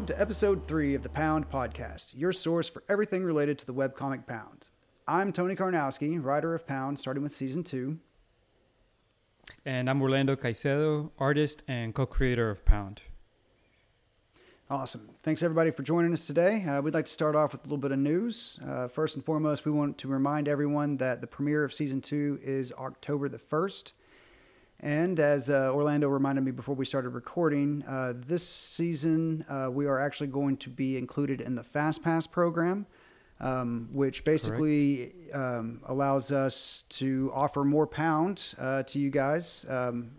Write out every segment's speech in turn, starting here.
welcome to episode three of the Pound Podcast, your source for everything related to the webcomic Pound. I'm Tony Karnowski, writer of Pound, starting with season two. And I'm Orlando Caicedo, artist and co creator of Pound. Awesome. Thanks everybody for joining us today. Uh, we'd like to start off with a little bit of news. Uh, first and foremost, we want to remind everyone that the premiere of season two is October the 1st. And as uh, Orlando reminded me before we started recording, uh, this season uh, we are actually going to be included in the Fast Pass program, um, which basically um, allows us to offer more pound uh, to you guys. Um,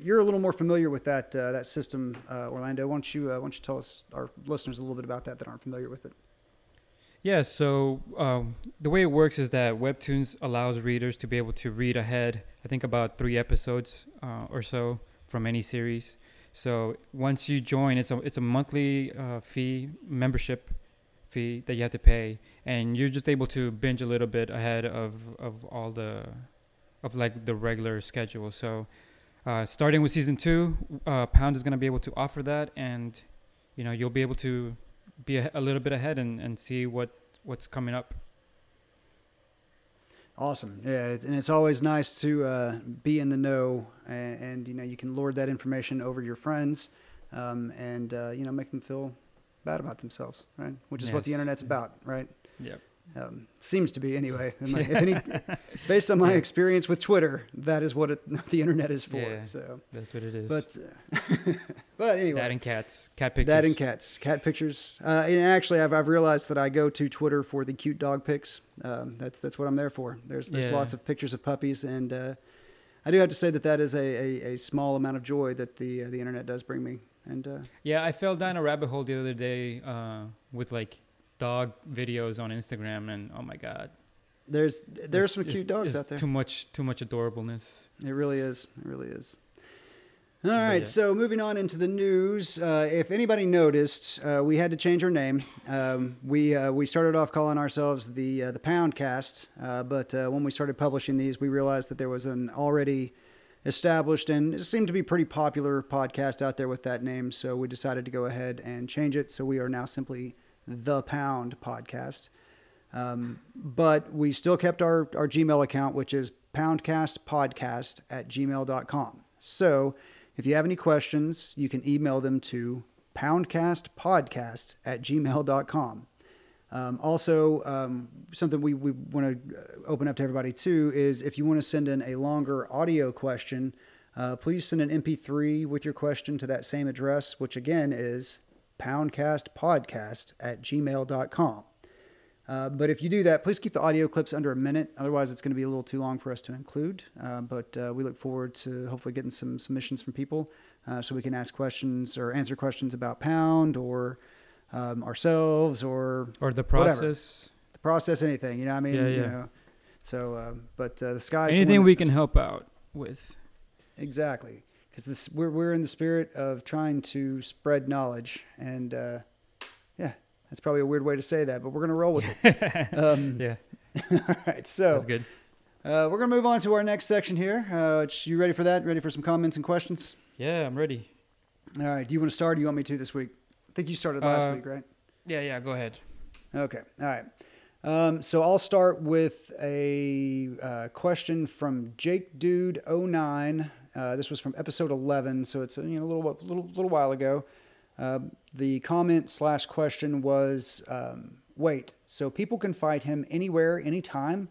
you're a little more familiar with that uh, that system, uh, Orlando. Why don't you why don't you tell us our listeners a little bit about that that aren't familiar with it? Yeah, so um, the way it works is that Webtoons allows readers to be able to read ahead, I think about three episodes uh, or so from any series. So once you join, it's a, it's a monthly uh, fee, membership fee that you have to pay, and you're just able to binge a little bit ahead of, of all the, of like the regular schedule. So uh, starting with season two, uh, Pound is going to be able to offer that, and you know you'll be able to be a, a, little bit ahead and, and see what what's coming up. Awesome, yeah, and it's always nice to uh, be in the know, and, and, you know you can lord that information over your friends, um, and uh, you know make them feel bad about themselves, right? Which is yes. what the internet's about, right? Yep. Um, seems to be anyway. My, any, based on my experience with Twitter, that is what it, the internet is for. Yeah, so that's what it is. But uh, but anyway, that and cats, cat pictures. That and cats, cat pictures. Uh, and actually, I've, I've realized that I go to Twitter for the cute dog pics. Um, that's that's what I'm there for. There's there's yeah. lots of pictures of puppies, and uh, I do have to say that that is a, a, a small amount of joy that the uh, the internet does bring me. And uh, yeah, I fell down a rabbit hole the other day uh, with like dog videos on Instagram, and oh my god, there's there's some cute dogs out there. Too much too much adorableness. It really is. It really is. All right, yeah. so moving on into the news. Uh, if anybody noticed, uh, we had to change our name. Um, we uh, we started off calling ourselves the uh, the Poundcast, uh, but uh, when we started publishing these, we realized that there was an already established and it seemed to be pretty popular podcast out there with that name. So we decided to go ahead and change it. So we are now simply the Pound podcast. Um, but we still kept our, our Gmail account, which is poundcastpodcast at gmail.com. So if you have any questions, you can email them to poundcastpodcast at gmail.com. Um, also, um, something we, we want to open up to everybody too is if you want to send in a longer audio question, uh, please send an MP3 with your question to that same address, which again is poundcastpodcast at gmail.com. Uh, but if you do that, please keep the audio clips under a minute. Otherwise, it's going to be a little too long for us to include. Uh, but uh, we look forward to hopefully getting some submissions from people uh, so we can ask questions or answer questions about Pound or um, ourselves or or the process, whatever. the process, anything. You know, what I mean, yeah, yeah. you know. So, uh, but uh, the sky. Anything we can help out with. Exactly because we're we're in the spirit of trying to spread knowledge, and uh, yeah, that's probably a weird way to say that, but we're gonna roll with it. um, yeah. all right, so that's good. Uh, we're gonna move on to our next section here. Uh, you ready for that? Ready for some comments and questions? Yeah, I'm ready. All right. Do you want to start? or Do you want me to this week? I think you started last uh, week, right? Yeah, yeah. Go ahead. Okay. All right. Um, so I'll start with a uh, question from Jake Dude 09 uh, this was from episode 11, so it's you know a little little little while ago. Uh, the comment slash question was, um, "Wait, so people can fight him anywhere, anytime?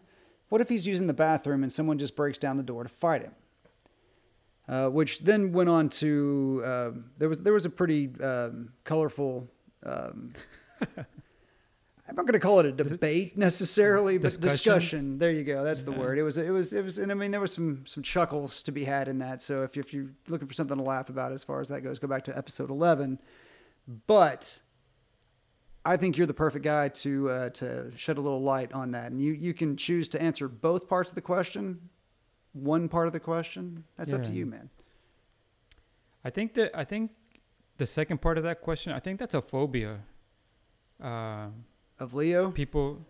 What if he's using the bathroom and someone just breaks down the door to fight him?" Uh, which then went on to uh, there was there was a pretty um, colorful um, I'm not going to call it a debate necessarily, but discussion. discussion. There you go. That's the word. It was. It was. It was. And I mean, there was some some chuckles to be had in that. So if if you're looking for something to laugh about as far as that goes, go back to episode 11. But I think you're the perfect guy to uh, to shed a little light on that, and you you can choose to answer both parts of the question, one part of the question. That's yeah. up to you, man. I think that I think the second part of that question. I think that's a phobia. Uh, of Leo? People,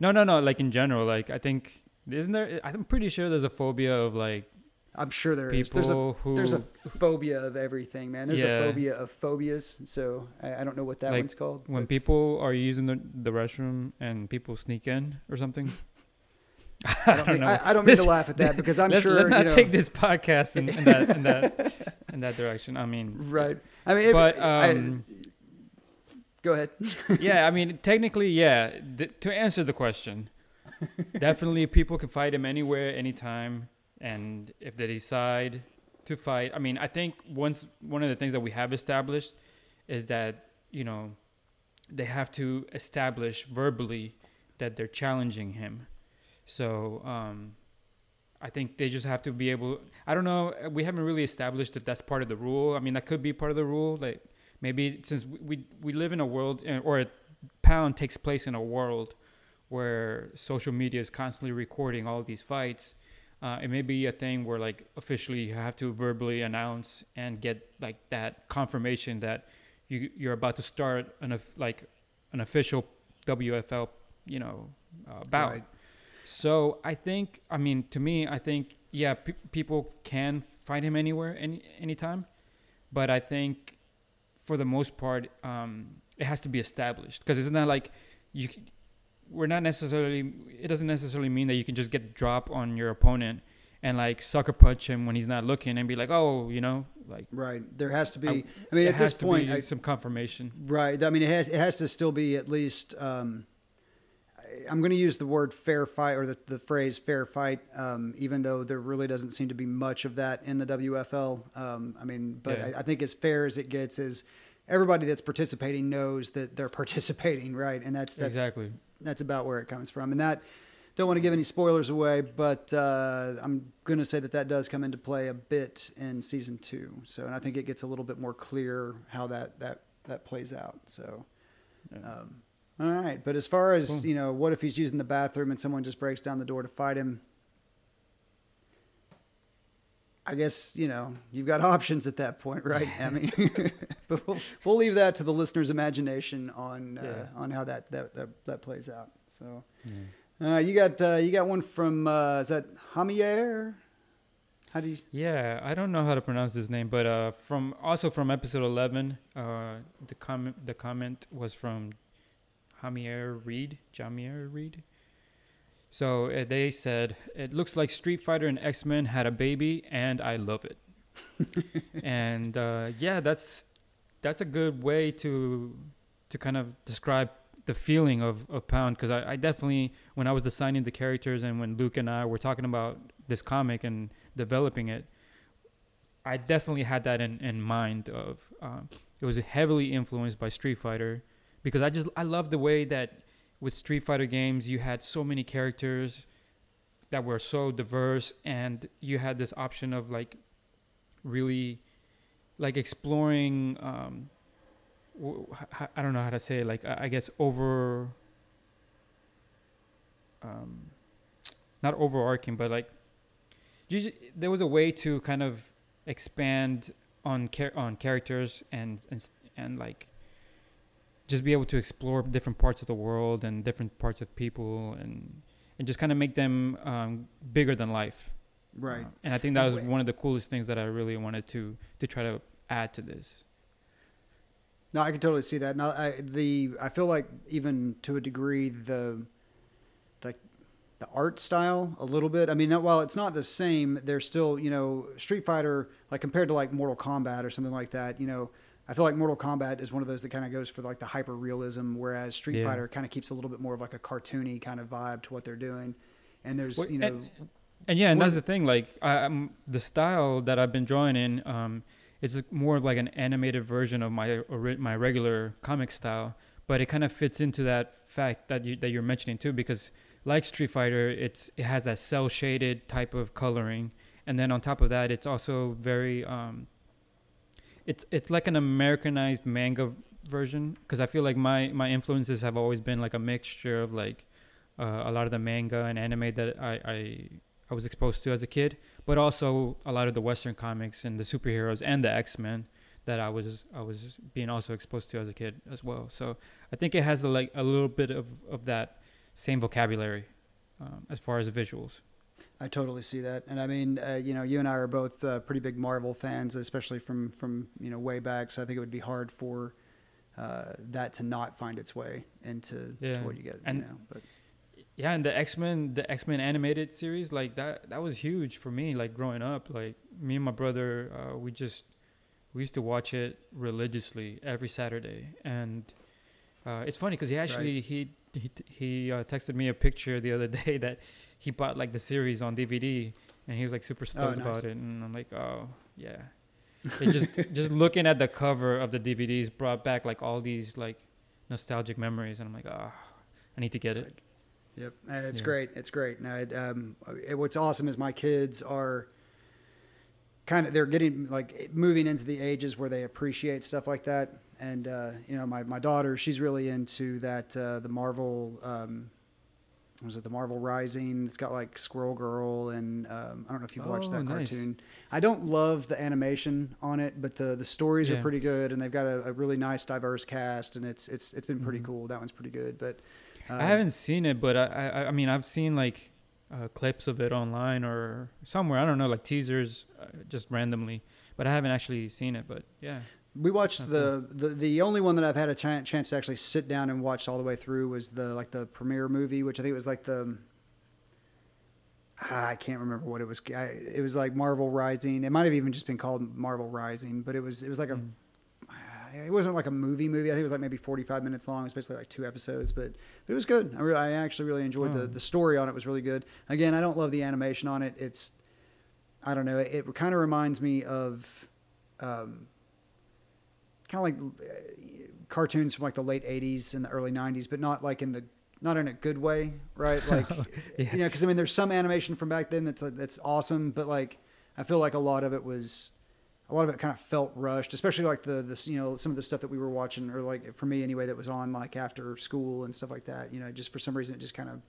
no, no, no. Like in general, like I think isn't there? I'm pretty sure there's a phobia of like I'm sure there is. There's a who there's a phobia of everything, man. There's Yeah. a phobia of phobias. So I, I don't know what that Like, one's called. when but- people are using the, the restroom and people sneak in or something. I I don't, mean, know. I, I don't mean This- to laugh at that because I'm let's, sure let's not you know, take this podcast in, in that in that in that direction. I mean, right. I mean, it- but I- um, go ahead. yeah, I mean, technically, yeah. Th- to answer the question, definitely people can fight him anywhere, anytime, and if they decide to fight, I mean, I think once one of the things that we have established is that you know they have to establish verbally that they're challenging him. So um, I think they just have to be able. I don't know. We haven't really established if that's part of the rule. I mean, that could be part of the rule. Like maybe since we we, live in a world uh, or a pound takes place in a world where social media is constantly recording all these fights. Uh, it may be a thing where like officially you have to verbally announce and get like that confirmation that you you're about to start an like an official WFL you know uh, bout. Right. So I think, I mean, to me, I think, yeah, pe- people can find him anywhere, any anytime, but I think, for the most part, um, it has to be established because it's not like you. We're not necessarily. It doesn't necessarily mean that you can just get drop on your opponent and like sucker punch him when he's not looking and be like, oh, you know, like. Right. There has to be. I- I, mean, at this point, I, some confirmation. right. I mean, it has it has to still be at least. Um, I'm going to use the word fair fight or the, the phrase fair fight, um, even though there really doesn't seem to be much of that in the WFL. Um, I mean, but Yeah. I, I think as fair as it gets is everybody that's participating knows that they're participating, right? And that's that's exactly. that's about where it comes from. And that don't want to give any spoilers away, but uh, I'm going to say that that does come into play a bit in season two. So, and I think it gets a little bit more clear how that that that plays out. So, Yeah. um, all right. But as far as Cool. you know, what if he's using the bathroom and someone just breaks down the door to fight him? I guess you know you've got options at that point, right? I mean, but we'll, we'll leave that to the listener's imagination on uh, on how that, that that that plays out. So, Yeah. uh, you got uh, you got one from uh, is that Javier? How do you? Yeah, I don't know how to pronounce his name, but uh, from also from episode eleven, uh, the comment the comment was from Jamier Reed, Jamier Reed. So uh, they said it looks like Street Fighter and X Men had a baby, and I love it. and uh, yeah, that's that's a good way to to kind of describe the feeling of, of Pound because I, I definitely when I was designing the characters and when Luke and I were talking about this comic and developing it, I definitely had that in, in mind of um, it was heavily influenced by Street Fighter because I just I love the way that with Street Fighter games you had so many characters that were so diverse and you had this option of like really like exploring um I don't know how to say it, like I I guess over um not overarching but like there was a way to kind of expand on char- on characters and and and like just be able to explore different parts of the world and different parts of people and and just kind of make them um, bigger than life. Right. Uh, and I think that was one of the coolest things that I really wanted to to try to add to this. No, I can totally see that. Now, I, the I feel like even to a degree the the the art style a little bit. I mean, while it's not the same, there's still you know Street Fighter like compared to like Mortal Kombat or something like that. You know, I feel like Mortal Kombat is one of those that kind of goes for like the hyper realism, whereas Street Yeah. Fighter kind of keeps a little bit more of like a cartoony kind of vibe to what they're doing. And there's Well, you know and, and yeah, and that's the thing. Like, I, um, the style that I've been drawing in, um, it's a- more of like an animated version of my my regular comic style. But it kind of fits into that fact that you that you're mentioning too, because like Street Fighter, it's it has that cell shaded type of coloring, and then on top of that, it's also very um, it's it's like an Americanized manga version because I feel like my my influences have always been like a mixture of like uh, a lot of the manga and anime that I, I I was exposed to as a kid, but also a lot of the Western comics and the superheroes and the X Men that I was I was being also exposed to as a kid as well. So I think it has a, like a little bit of, of that same vocabulary um, as far as visuals. I totally see that, and I mean, uh, you know, you and I are both uh, pretty big Marvel fans, especially from from you know way back. So I think it would be hard for uh, that to not find its way into Yeah. what you get. And- you know, but Yeah, and the X Men, the X Men animated series, like that, that was huge for me. Like growing up, like me and my brother, uh, we just we used to watch it religiously every Saturday, and uh, it's funny because he actually he he he uh, texted me a picture the other day that he bought like the series on DVD, and he was like super stoked nice. about it, and I'm like, oh yeah. Just just looking at the cover of the DVDs brought back like all these like nostalgic memories, and I'm like, ah, I need to get it. Yep, it's Yeah. great. It's great. Now, it, um, it, what's awesome is my kids are kind of they're getting like moving into the ages where they appreciate stuff like that. And uh, you know, my my daughter, she's really into that uh, the Marvel. Um, was it the Marvel Rising? It's got like Squirrel Girl, and um, I don't know if you've watched Oh, that nice. cartoon. I don't love the animation on it, but the the stories are pretty good, and they've got a, a really nice, diverse cast, and it's it's it's been pretty Mhm. cool. That one's pretty good, but. I um, haven't seen it, but I, I, I mean, I've seen like uh, clips of it online or somewhere. I don't know, like teasers, uh, just randomly. But I haven't actually seen it. But yeah, We watched Okay. the, the the only one that I've had a chan chance to actually sit down and watch all the way through was the like the premiere movie, which I think it was like the ah, I can't remember what it was. I, it was like Marvel Rising. It might have even just been called Marvel Rising, but it was it was like a Mm. it wasn't like a movie movie. I think it was like maybe 45 minutes long. It's basically like two episodes, but, but it was good. I, re- I actually really enjoyed Oh. the, the story on it was really good. Again, I don't love the animation on it. It's, I don't know. It, it kind of reminds me of, um, kind of like uh, cartoons from like the late 80s and the early 90s, but not like in the, not in a good way, right? Like, Yeah. you know, cause I mean, there's some animation from back then that's, that's awesome, but like, I feel like a lot of it was, a lot of it kind of felt rushed, especially like the this you know some of the stuff that we were watching, or like for me anyway, that was on like after school and stuff like that. You know, just for some reason it just kind of.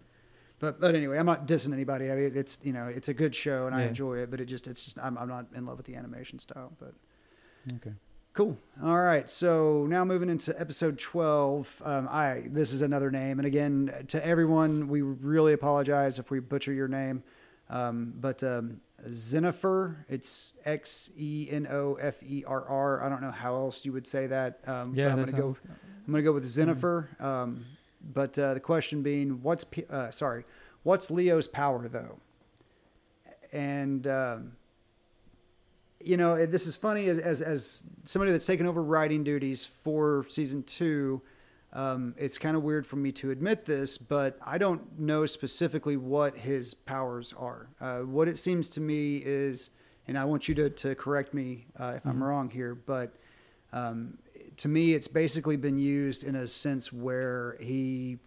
But but anyway, I'm not dissing anybody. I mean, it's you know it's a good show and I enjoy it, but it just it's just I'm I'm not in love with the animation style. But okay. Cool. All right, so now moving into episode 12. Um, I this is another name, and again to everyone, we really apologize if we butcher your name. Um, but um, Xenofer, it's X E N O F E R R. I don't know how else you would say that. Um, Yeah, I'm that gonna go. sounds- I'm gonna go with Xenofer. Um, but uh, the question being, what's uh, sorry, what's Leo's power though? And um, you know, this is funny as, as somebody that's taken over writing duties for season two. Um, it's kind of weird for me to admit this, but I don't know specifically what his powers are. Uh, what it seems to me is, and I want you to, to correct me uh, if I'm Mhm. wrong here, but um, to me, it's basically been used in a sense where he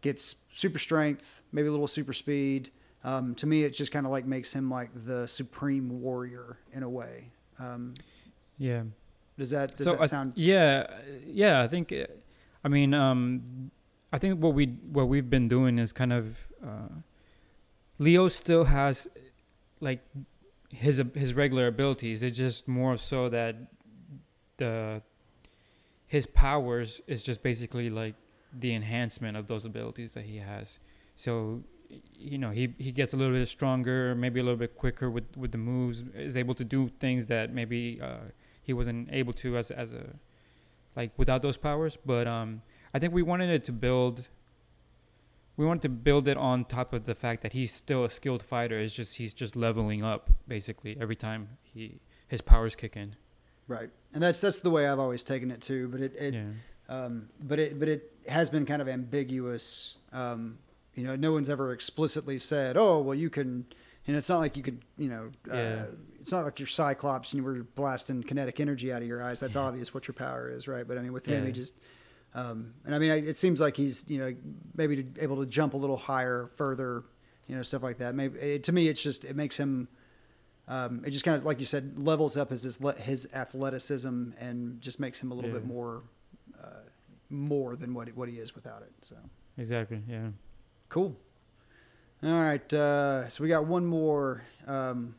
gets super strength, maybe a little super speed. Um, to me, it just kind of like makes him like the supreme warrior in a way. Um, Yeah. does that does so that I- sound? yeah, uh, yeah. I think. I mean, um, I think what we what we've been doing is kind of. Uh, Leo still has, like, his his regular abilities. It's just more so that the his powers is just basically like the enhancement of those abilities that he has. So, you know, he he gets a little bit stronger, maybe a little bit quicker with with the moves. Is able to do things that maybe uh, he wasn't able to as as a like without those powers. But um, I think we wanted it to build. We wanted to build it on top of the fact that he's still a skilled fighter. It's just he's just leveling up basically every time he his powers kick in. Right, and that's that's the way I've always taken it too. But it, it yeah. um, but it but it has been kind of ambiguous. Um, you know, no one's ever explicitly said, "Oh, well, you can." Know, it's not like you could. You know, uh, it's not like you're Cyclops and you were blasting kinetic energy out of your eyes. That's obvious what your power is, right? But I mean, with him, he just. Um, and I mean, I- it seems like he's you know maybe to, able to jump a little higher, further, you know, stuff like that. Maybe it, to me, it's just it makes him. Um, it just kind of like you said levels up his his, his athleticism and just makes him a little Yeah. bit more uh, more than what what he is without it. So Exactly. Yeah. Cool. All right, uh, so we got one more. Um,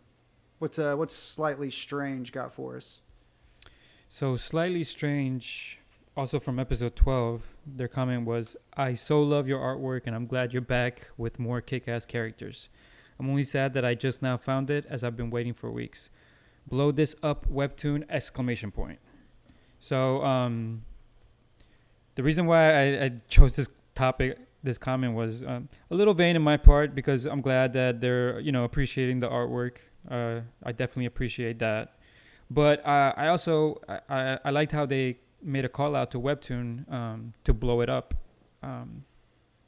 what's uh, what's slightly strange got for us? So slightly strange. Also from episode twelve, their comment was, "I so love your artwork, and I'm glad you're back with more kick-ass characters." I'm only sad that I just now found it as I've been waiting for weeks. Blow this up webtoon exclamation point. So um, the reason why I, I chose this topic, this comment was um, a little vain in my part because I'm glad that they're you know appreciating the artwork. Uh, I definitely appreciate that, but uh, I also I, I liked how they made a call out to Webtoon um, to blow it up um,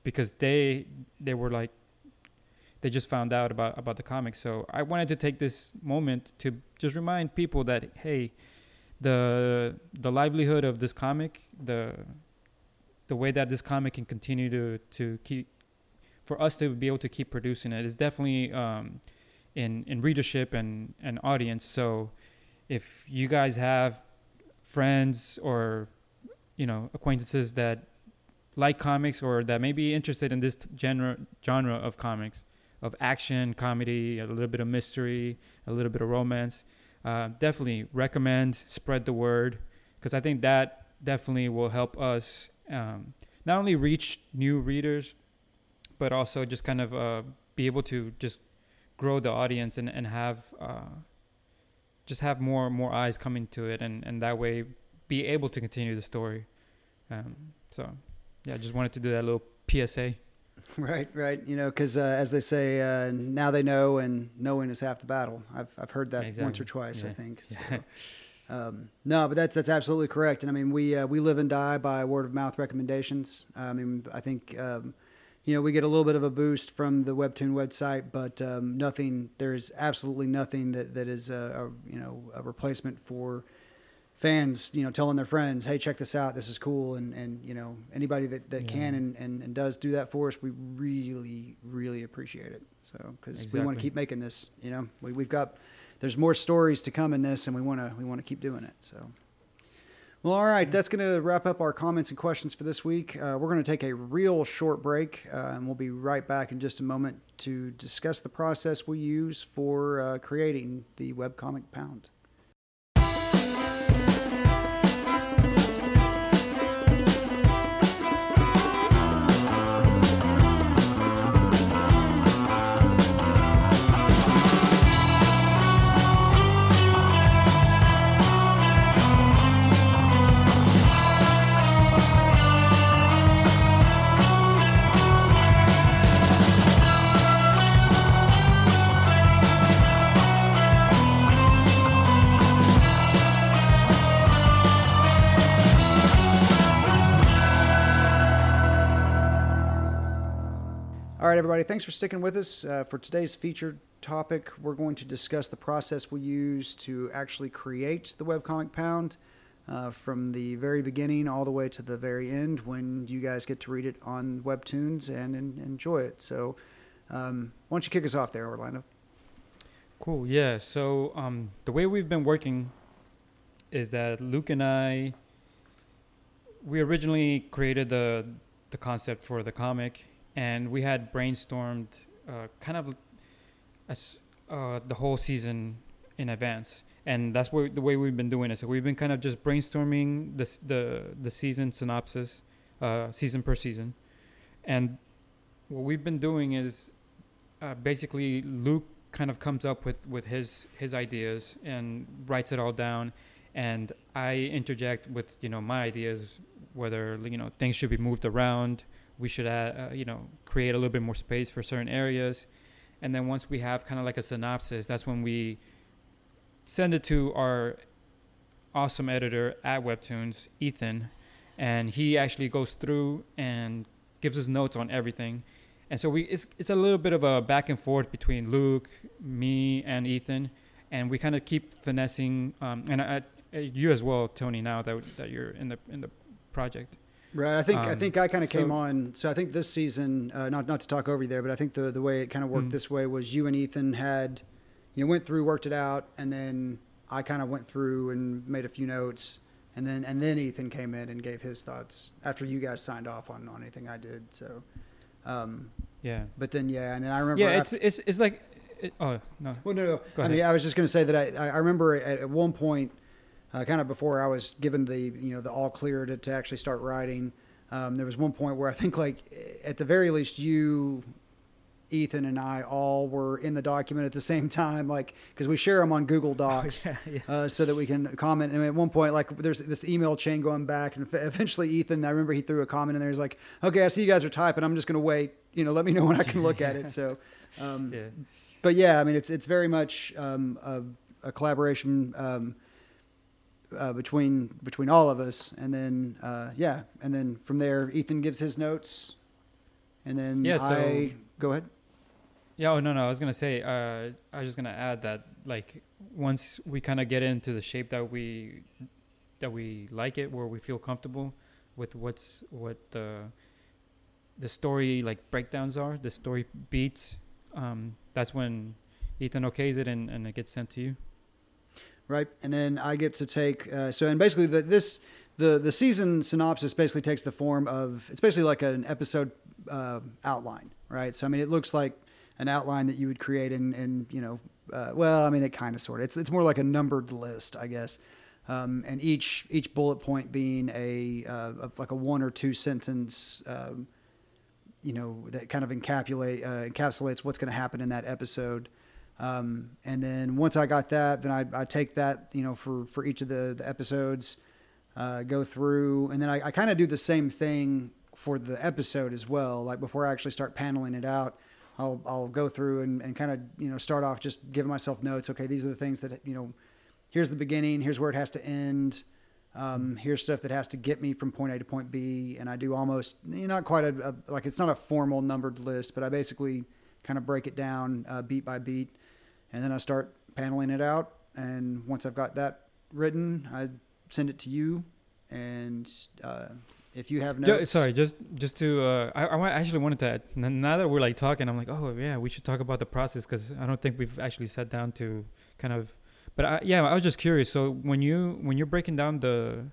because they they were like they just found out about about the comic. So I wanted to take this moment to just remind people that hey, the the livelihood of this comic, the the way that this comic can continue to to keep for us to be able to keep producing it is definitely um, in in readership and and audience. So if you guys have friends or you know acquaintances that like comics or that may be interested in this genre genre of comics of action comedy a little bit of mystery a little bit of romance uh, definitely recommend spread the word because i think that definitely will help us um, not only reach new readers, but also just kind of uh, be able to just grow the audience and, and have uh, just have more more eyes coming to it and, and that way be able to continue the story. Um, so yeah, I just wanted to do that little PSA. Right, right. You know, because uh, as they say, uh, now they know, and knowing is half the battle. I've I've heard that exactly. once or twice. Yeah. I think. So. Um, no, but that's that's absolutely correct. And I mean, we uh, we live and die by word of mouth recommendations. I mean, I think um, you know we get a little bit of a boost from the Webtoon website, but um, nothing. There's absolutely nothing that that is a, a, you know a replacement for fans. You know, telling their friends, "Hey, check this out. This is cool." And and you know anybody that, that yeah. can and, and, and does do that for us, we really really appreciate it. So because exactly. we want to keep making this. You know, we we've got there's more stories to come in this, and we want to we want to keep doing it. So. Well, all right, that's going to wrap up our comments and questions for this week. Uh, we're going to take a real short break, uh, and we'll be right back in just a moment to discuss the process we use for uh, creating the webcomic pound. Right, everybody, thanks for sticking with us. Uh, for today's featured topic, we're going to discuss the process we use to actually create the webcomic pound uh, from the very beginning all the way to the very end when you guys get to read it on Webtoons and, and enjoy it. So, um, why don't you kick us off there, Orlando? Cool, yeah. So, um, the way we've been working is that Luke and I, we originally created the the concept for the comic and we had brainstormed uh, kind of as uh, the whole season in advance. And that's the way we've been doing it. So we've been kind of just brainstorming the the the season synopsis uh, season per season. And what we've been doing is uh, basically luke kind of comes up with with his his ideas and writes it all down. And i interject with you know my ideas whether you know things should be moved around we should add, uh, you know create a little bit more space for certain areas. And then once we have kind of like a synopsis that's when we send it to our awesome editor at webtoons ethan. And he actually goes through and gives us notes on everything. And so we it's, it's a little bit of a back and forth between luke me and ethan. And we kind of keep finessing um, and I, I, you as well tony now that, that you're in the in the project Right. I think um, I think I kind of so, came on. So I think this season, uh, not not to talk over you there, but I think the the way it kind of worked mm-hmm. this way was you and Ethan had, you know, went through, worked it out, and then I kind of went through and made a few notes, and then and then Ethan came in and gave his thoughts after you guys signed off on on anything I did. So, um, yeah. But then yeah, and then I remember. Yeah, it's it's it's like. It, oh no. Well, no, no. I mean, I was just going to say that I I remember at, at one point uh, kind of before I was given the you know the all clear to, to actually start writing. Um, there was one point where I think like at the very least you Ethan and I all were in the document at the same time, like because we share them on Google Docs, yeah, yeah. Uh, so that we can comment. And at one point, like there's this email chain going back, and eventually Ethan, I remember he threw a comment in there. He's like, "Okay, I see you guys are typing. I'm just going to wait. You know, let me know when I can look at it." So, um, yeah. but yeah, I mean, it's it's very much um, a, a collaboration. Uh, between between all of us, and then uh, yeah, and then from there, Ethan gives his notes, and then Yeah, so- I go ahead. Yeah. Oh no, no. I was gonna say. Uh, I was just gonna add that like once we kind of get into the shape that we that we like it, where we feel comfortable with what's what the the story like breakdowns are, the story beats. Um, that's when Ethan okays it and, and it gets sent to you. Right? And then I get to take uh, so and basically the, this the the season synopsis basically takes the form of it's basically like an episode uh, outline, right? So I mean, it looks like an outline that you would create in in you know uh, well, I mean, it kind of sort of it's it's more like a numbered list, I guess. Um, and each each bullet point being a, uh, like a one or two sentence, um, you know, that kind of encapsulate uh, encapsulates what's going to happen in that episode. Um, and then once I got that, then I, I take that, you know, for, for each of the, the episodes, uh, go through, and then I, I kind of do the same thing for the episode as well. Like before I actually start paneling it out, I'll, I'll go through and, and kind of, you know, start off just giving myself notes. Okay, these are the things that, you know, here's the beginning, here's where it has to end. Um, here's stuff that has to get me from point A to point B. And I do almost, you know, not quite a, a like, it's not a formal numbered list, but I basically kind of break it down uh, beat by beat and then I start paneling it out. And once I've got that written, I send it to you. And uh, if you have no, sorry, just just to uh, I, I actually wanted to add, now that we're like talking, I'm like, oh yeah, we should talk about the process because I don't think we've actually sat down to kind of. But I, yeah, I was just curious. So when you when you're breaking down the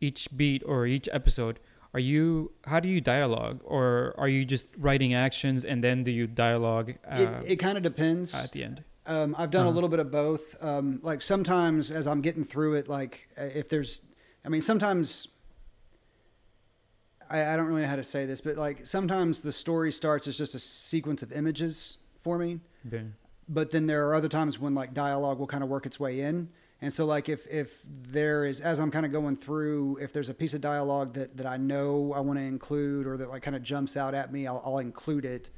each beat or each episode, are you how do you dialogue or are you just writing actions and then do you dialogue uh, it, it kind of depends. at the end? Um, I've done a Uh-huh. little bit of both. Um, like sometimes as I'm getting through it, like uh, if there's, I mean, sometimes I, I don't really know how to say this, but like sometimes the story starts as just a sequence of images for me. Okay. but then there are other times when like dialogue will kind of work its way in and so like if if there is as i'm kind of going through if there's a piece of dialogue that that i know i want to include or that like kind of jumps out at me i'll, I'll include it.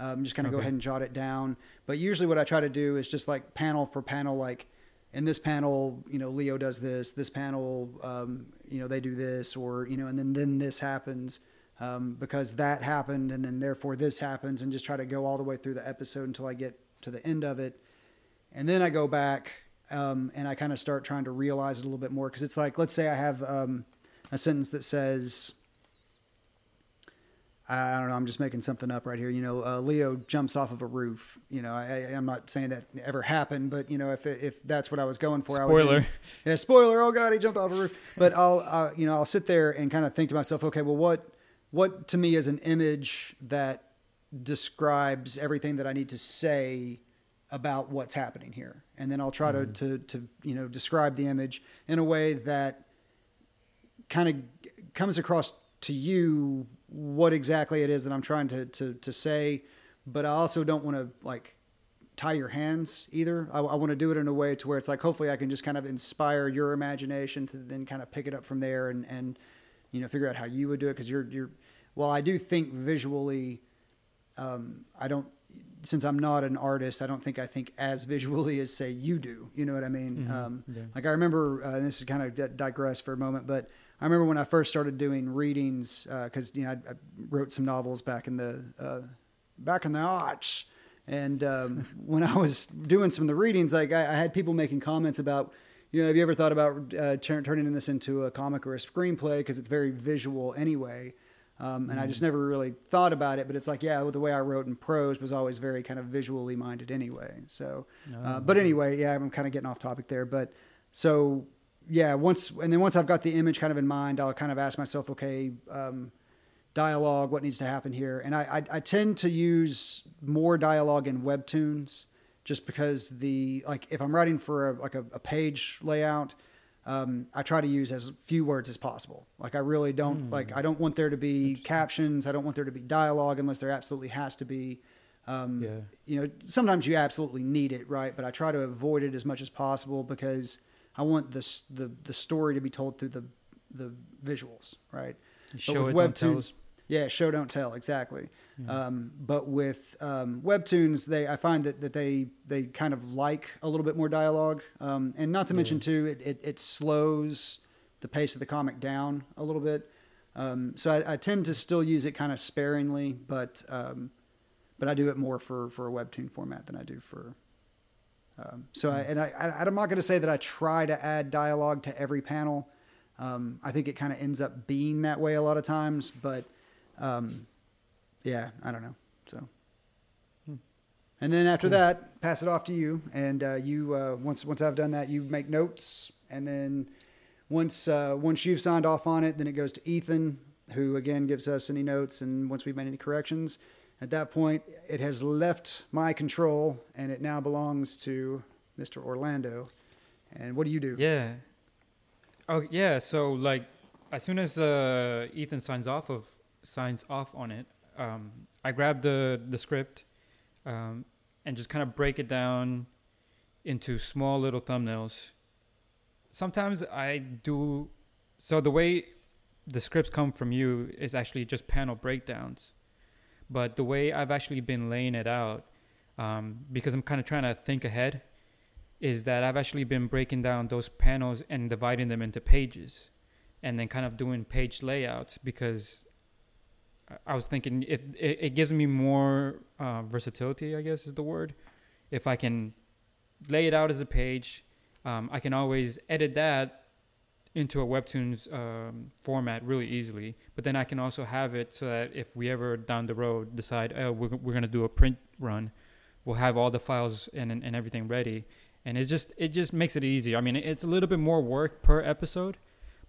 Um, just kind of go ahead and jot it down. But usually what i try to do is just like panel for panel like in this panel you know leo does this this panel um, you know they do this or you know and then then this happens um, because that happened and then therefore this happens and just try to go all the way through the episode until i get to the end of it. And then i go back um, and i kind of start trying to realize it a little bit more because it's like let's say i have um, a sentence that says I don't know. I'm just making something up right here. You know, uh, Leo jumps off of a roof. You know, I, I'm not saying that ever happened, but you know, if if that's what I was going for, I would Spoiler. yeah, spoiler. Oh God, he jumped off a roof. But I'll, uh, you know, I'll sit there and kind of think to myself, okay, well, what, what to me is an image that describes everything that I need to say about what's happening here, and then I'll try to, to, to, you know, describe the image in a way that kind of comes across to you what exactly it is that I'm trying to, to, to say, but I also don't want to like tie your hands either. I, I want to do it in a way to where it's like hopefully I can just kind of inspire your imagination to then kind of pick it up from there and and you know figure out how you would do it because you're you're well I do think visually. Um, I don't since I'm not an artist. I don't think I think as visually as say you do. You know what I mean? Mhm. Um, Yeah. like I remember, uh, and this is kind of digress for a moment, but I remember when I first started doing readings because you know I, I wrote some novels back in the uh, back in the aughts, and um, when I was doing some of the readings, like I, I had people making comments about, you know, have you ever thought about uh, turn, turning this into a comic or a screenplay because it's very visual anyway. Um, and I just never really thought about it, but it's like, yeah, the way I wrote in prose was always very kind of visually minded anyway. So, uh, but anyway, yeah, I'm kind of getting off topic there. But so, yeah, once and then once I've got the image kind of in mind, I'll kind of ask myself, okay, um, dialogue, what needs to happen here? And I, I, I tend to use more dialogue in webtoons just because the like if I'm writing for a, like a, a page layout, um, I try to use as few words as possible. Like I really don't like I don't want there to be captions. I don't want there to be dialogue unless there absolutely has to be. Um, Yeah. You know, sometimes you absolutely need it, right? But I try to avoid it as much as possible because I want this the the story to be told through the the visuals, right? But Show with it, don't tell. webtoons, yeah, show don't tell exactly. Um, but with um, webtoons, they I find that, that they they kind of like a little bit more dialogue, um, and not to mention too, it, it, it slows the pace of the comic down a little bit. Um, so I, I tend to still use it kind of sparingly, but um, but I do it more for for a webtoon format than I do for. Um, so I, and I, I I'm not going to say that I try to add dialogue to every panel. Um, I think it kind of ends up being that way a lot of times, but um, yeah, I don't know. So, and then after that, pass it off to you, and uh, you uh, once once I've done that, you make notes, and then once uh, once you've signed off on it, then it goes to Ethan, who again gives us any notes, and once we've made any corrections, at that point, it has left my control, and it now belongs to Mr. Orlando. And what do you do? Yeah. Oh yeah. So like, as soon as uh, Ethan signs off of signs off on it, um, I grab the the script, um, and just kind of break it down into small little thumbnails. Sometimes I do. So the way the scripts come from you is actually just panel breakdowns, but the way I've actually been laying it out, um, because I'm kind of trying to think ahead is that I've actually been breaking down those panels and dividing them into pages and then kind of doing page layouts because I- was thinking it, it, it gives me more uh, versatility, I guess is the word. If I can lay it out as a page, um, I can always edit that into a Webtoons um, format really easily. But then I can also have it so that if we ever down the road decide, oh, we're, we're going to do a print run, we'll have all the files and, and everything ready and it just it just makes it easier. I mean, it's a little bit more work per episode,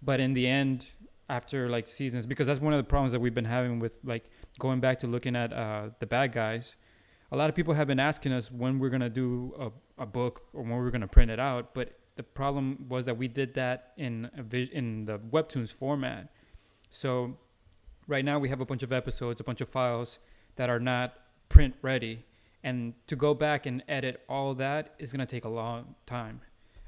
but in the end, after like seasons, because that's one of the problems that we've been having with like going back to looking at uh, the bad guys. A lot of people have been asking us when we're gonna do a, a book or when we're gonna print it out, but the problem was that we did that in vis- in the webtoons format. So right now we have a bunch of episodes, a bunch of files that are not print ready and to go back and edit all that is going to take a long time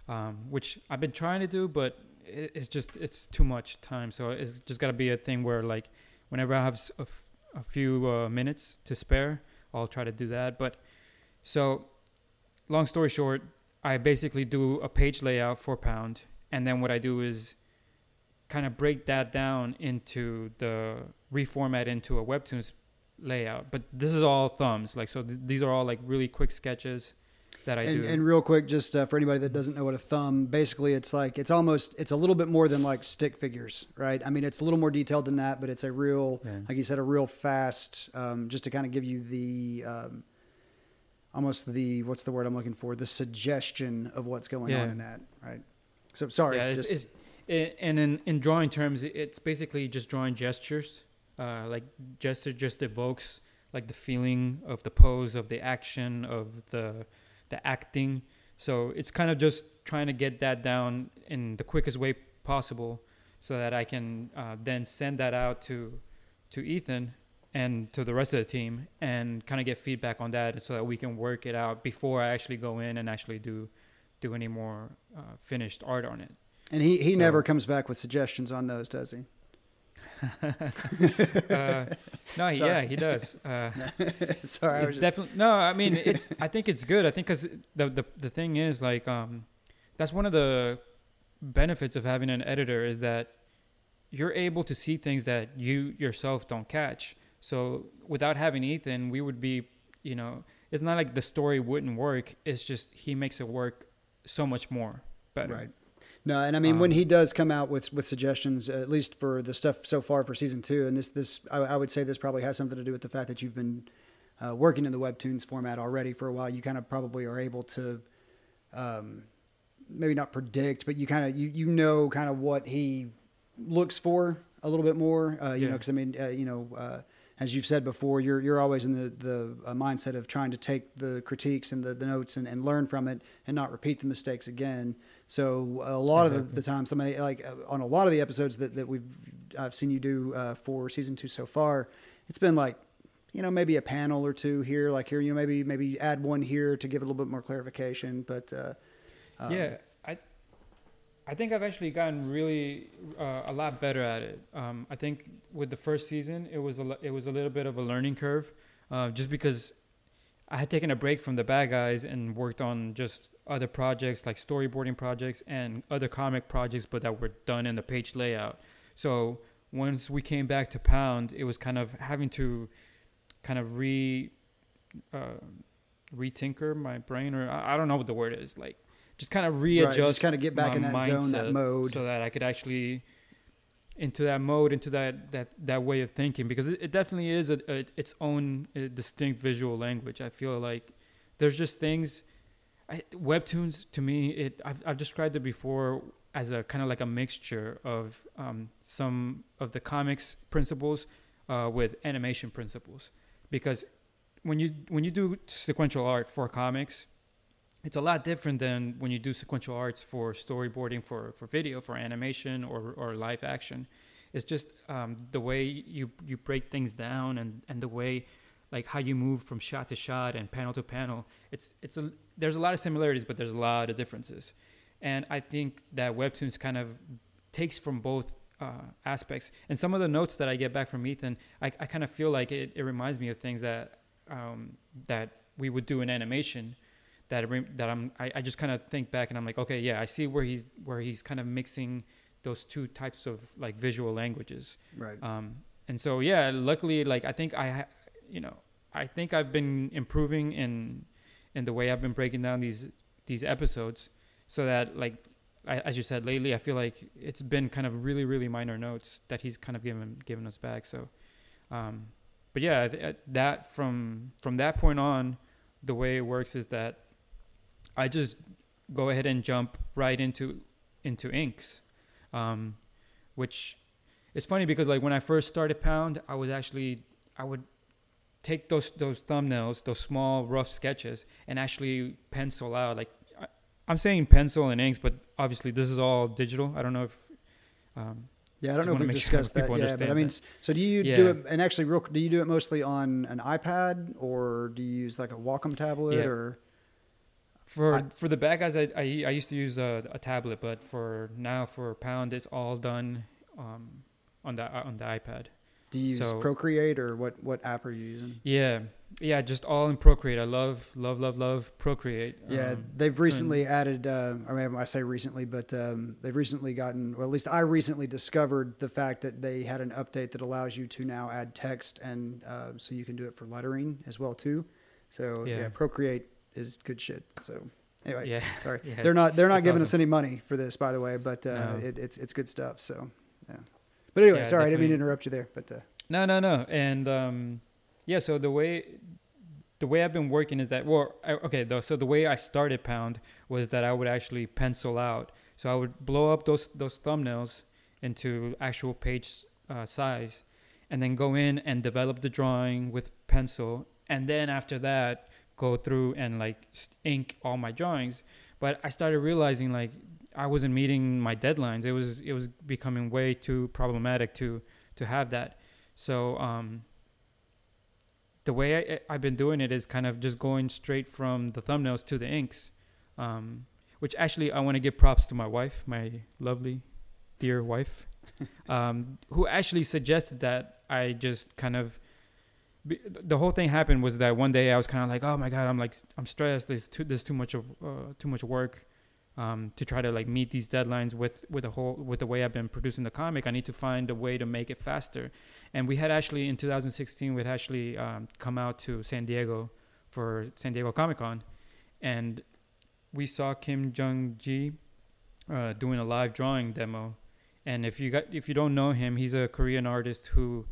um, which i've been trying to do but it's just it's too much time. So it's just got to be a thing where like whenever i have a, f- a few uh, minutes to spare i'll try to do that. But so long story short i basically do a page layout for pound and then what i do is kind of break that down into the reformat into a webtoons layout. But this is all thumbs. Like so th- these are all like really quick sketches that i and, do and real quick, just uh, for anybody that doesn't know what a thumb, basically, it's like it's almost it's a little bit more than like stick figures, right? I mean, it's a little more detailed than that, but it's a real, Yeah. like you said, a real fast, um, just to kind of give you the um, almost the what's the word I'm looking for, the suggestion of what's going on in that, right? So sorry, yeah it's, just- it's, and in, in drawing terms it's basically just drawing gestures uh, like gesture just evokes like the feeling of the pose of the action of the the acting so it's kind of just trying to get that down in the quickest way possible so that i can uh, then send that out to to ethan and to the rest of the team and kind of get feedback on that so that we can work it out before i actually go in and actually do do any more uh, finished art on it and he he so- never comes back with suggestions on those, does he? uh, no, Sorry. yeah, he does. Uh, sorry, I was just, definitely no. I mean, it's. I think it's good. I think because the, the the thing is like um, that's one of the benefits of having an editor is that you're able to see things that you yourself don't catch. So without having Ethan, we would be, you know, it's not like the story wouldn't work. It's just he makes it work so much more better. Right. No, and I mean when Um, he does come out with with suggestions, at least for the stuff so far for season two, and this this I, I would say this probably has something to do with the fact that you've been uh, working in the webtoons format already for a while. You kind of probably are able to, um, maybe not predict, but you kind of you you know kind of what he looks for a little bit more. Uh, you know, because I mean, uh, you know. Uh, as you've said before, you're you're always in the the uh, mindset of trying to take the critiques and the, the notes and, and learn from it and not repeat the mistakes again. So a lot exactly. of the, the time, somebody like uh, on a lot of the episodes that, that we've I've seen you do uh, for season two so far, it's been like you know maybe a panel or two here, like here you know maybe maybe add one here to give a little bit more clarification, but uh, um, yeah, I I think I've actually gotten really uh, a lot better at it. Um, I think with the first season, it was a it was a little bit of a learning curve, uh, just because I had taken a break from the bad guys and worked on just other projects like storyboarding projects and other comic projects, but that were done in the page layout. So once we came back to Pound, it was kind of having to kind of re uh, retinker my brain, or I, I don't know what the word is, like just kind of readjust, right, just kind of get back in that zone, that mode, so that I could actually into that mode, into that that that way of thinking, because it, it definitely is a, a, its own a distinct visual language. I feel like there's just things. I, webtoons to me, it I've, I've described it before as a kind of like a mixture of um, some of the comics principles uh, with animation principles, because when you when you do sequential art for comics, it's a lot different than when you do sequential arts for storyboarding for, for video for animation or, or live action. It's just um, the way you you break things down and, and the way like how you move from shot to shot and panel to panel it's it's a there's a lot of similarities but there's a lot of differences. And i think that webtoons kind of takes from both uh, aspects. And some of the notes that i get back from ethan i, I kind of feel like it, it reminds me of things that um, that we would do in animation that that I'm I, I just kind of think back and I'm like, okay, yeah, I see where he's where he's kind of mixing those two types of like visual languages. Right. Um, and so yeah, luckily, like I think I, you know, I think I've been improving in in the way I've been breaking down these these episodes, so that like I, as you said lately, I feel like it's been kind of really really minor notes that he's kind of given given us back. So, um, but yeah, th- that from from that point on, the way it works is that I just go ahead and jump right into into inks, um, which is funny because like when I first started Pound, I was actually I would take those those thumbnails, those small rough sketches, and actually pencil out. Like I, am saying pencil and inks, but obviously this is all digital. I don't know if. Um, yeah, I don't know if we discussed sure that. Yeah, but I mean, that. so do you yeah. do it? And actually, real, do you do it mostly on an iPad or do you use like a Wacom tablet yeah. or? For I, for the bad guys, I, I, I used to use a, a, tablet, but for now for Pound, it's all done um, on the on the iPad. Do you so, use Procreate or what what app are you using? Yeah, yeah, just all in Procreate. I love love love love Procreate. Yeah, um, they've recently added. Uh, I mean, I say recently, but um, they've recently gotten. or at least I recently discovered the fact that they had an update that allows you to now add text, and uh, so you can do it for lettering as well too. So yeah, yeah Procreate is good shit. So anyway, yeah, sorry, yeah, they're not they're not giving awesome. us any money for this, by the way, but uh, no. it, it's it's good stuff. So yeah, but anyway, yeah, sorry, definitely. I didn't mean to interrupt you there, but uh, no, no, no, and um, yeah, so the way the way I've been working is that well, I, okay, though, so the way I started Pound was that I would actually pencil out, so I would blow up those those thumbnails into actual page uh, size, and then go in and develop the drawing with pencil, and then after that go through and like ink all my drawings but i started realizing like i wasn't meeting my deadlines. It was it was becoming way too problematic to to have that. So um the way I, i've been doing it is kind of just going straight from the thumbnails to the inks um which actually i want to give props to my wife my lovely dear wife um who actually suggested that i just kind of the whole thing happened was that one day I was kind of like, oh my god, I'm like I'm stressed. There's too there's too much of uh, too much work um, to try to like meet these deadlines with with the whole with the way I've been producing the comic. I need to find a way to make it faster. And we had actually in 2016 we had actually um, come out to San Diego for San Diego Comic Con, and we saw Kim Jung Gi uh, doing a live drawing demo. And if you got if you don't know him, he's a Korean artist who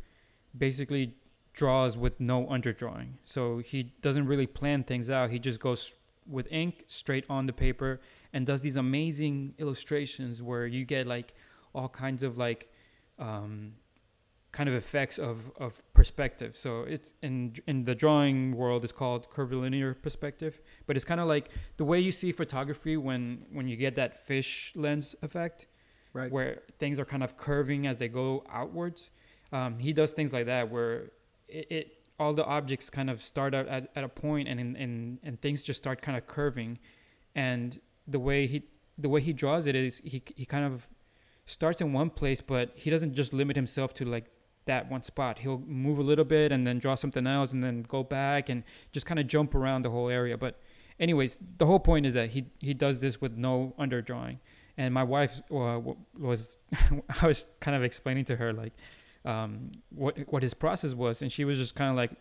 basically draws with no underdrawing. So he doesn't really plan things out. He just goes with ink straight on the paper and does these amazing illustrations where you get like all kinds of like um, kind of effects of, of perspective. So it's in in the drawing world it's called curvilinear perspective, but it's kind of like the way you see photography when when you get that fish lens effect, right? Where things are kind of curving as they go outwards. Um, he does things like that where it, it, all the objects kind of start out at, at a point and and and things just start kind of curving, and the way he the way he draws it is he he kind of starts in one place, but he doesn't just limit himself to like that one spot. He'll move a little bit and then draw something else and then go back and just kind of jump around the whole area. But anyways, the whole point is that he he does this with no underdrawing. And my wife uh, was I was kind of explaining to her like um, what what his process was, and she was just kind of like,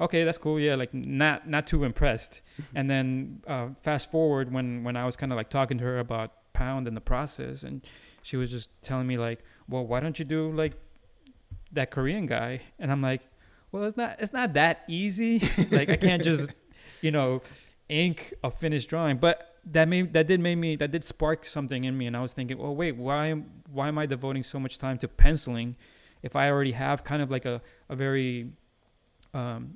okay, that's cool, yeah, like not not too impressed. and then uh, fast forward when when I was kind of like talking to her about Pound and the process, and she was just telling me like, well, why don't you do like that Korean guy? And I'm like, well, it's not it's not that easy. like I can't just you know ink a finished drawing, but that made that did make me that did spark something in me, and I was thinking, oh wait, why why am I devoting so much time to penciling if I already have kind of like a a very um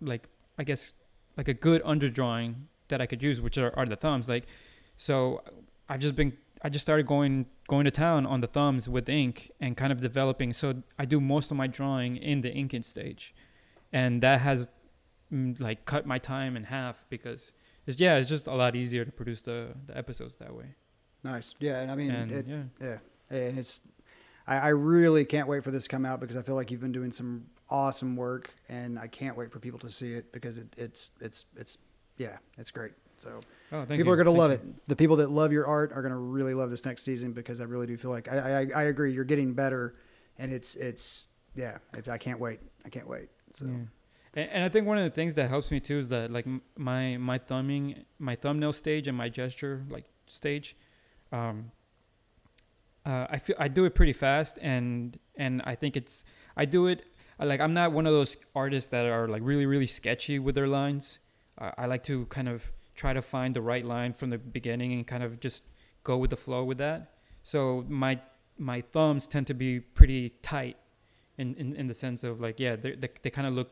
like I guess like a good underdrawing that I could use, which are, are the thumbs. Like so I've just been I just started going going to town on the thumbs with ink and kind of developing. So I do most of my drawing in the inking stage, and that has mm, like cut my time in half because it's yeah it's just a lot easier to produce the the episodes that way. Nice, yeah, and I mean and, it, yeah, yeah, and it's I, I really can't wait for this to come out because I feel like you've been doing some awesome work, and I can't wait for people to see it because it, it's it's it's yeah, it's great. So oh, people you. are going to love you. it. The people that love your art are going to really love this next season because I really do feel like I, I, I agree. You're getting better, and it's it's yeah. It's I can't wait. I can't wait. So. Yeah. And, and I think one of the things that helps me too is that like my my thumbing, my thumbnail stage and my gesture like stage, um, uh, I feel I do it pretty fast and and I think it's I do it like I'm not one of those artists that are like really really sketchy with their lines. Uh, I like to kind of try to find the right line from the beginning and kind of just go with the flow with that. So my my thumbs tend to be pretty tight in, in, in the sense of like yeah they they, they kind of look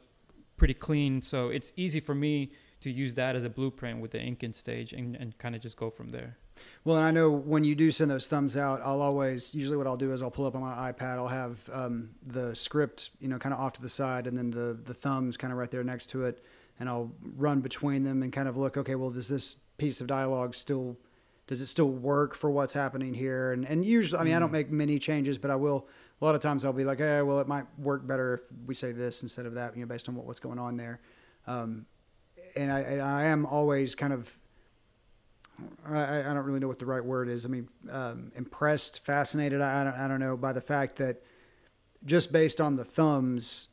pretty clean so it's easy for me to use that as a blueprint with the inking stage and, and kind of just go from there well and i know when you do send those thumbs out i'll always usually what i'll do is i'll pull up on my ipad i'll have um, the script you know kind of off to the side and then the the thumbs kind of right there next to it and I'll run between them and kind of look, okay, well, does this piece of dialogue still, does it still work for what's happening here? And, and usually, I mean, mm. I don't mm. make many changes, but I will, a lot of times I'll be like, hey, well, it might work better if we say this instead of that, you know, based on what, what's going on there. Um, and I, I am always kind of, I, I don't really know what the right word is. I mean, um, impressed, fascinated. I, I don't, I don't know by the fact that just based on the thumbs,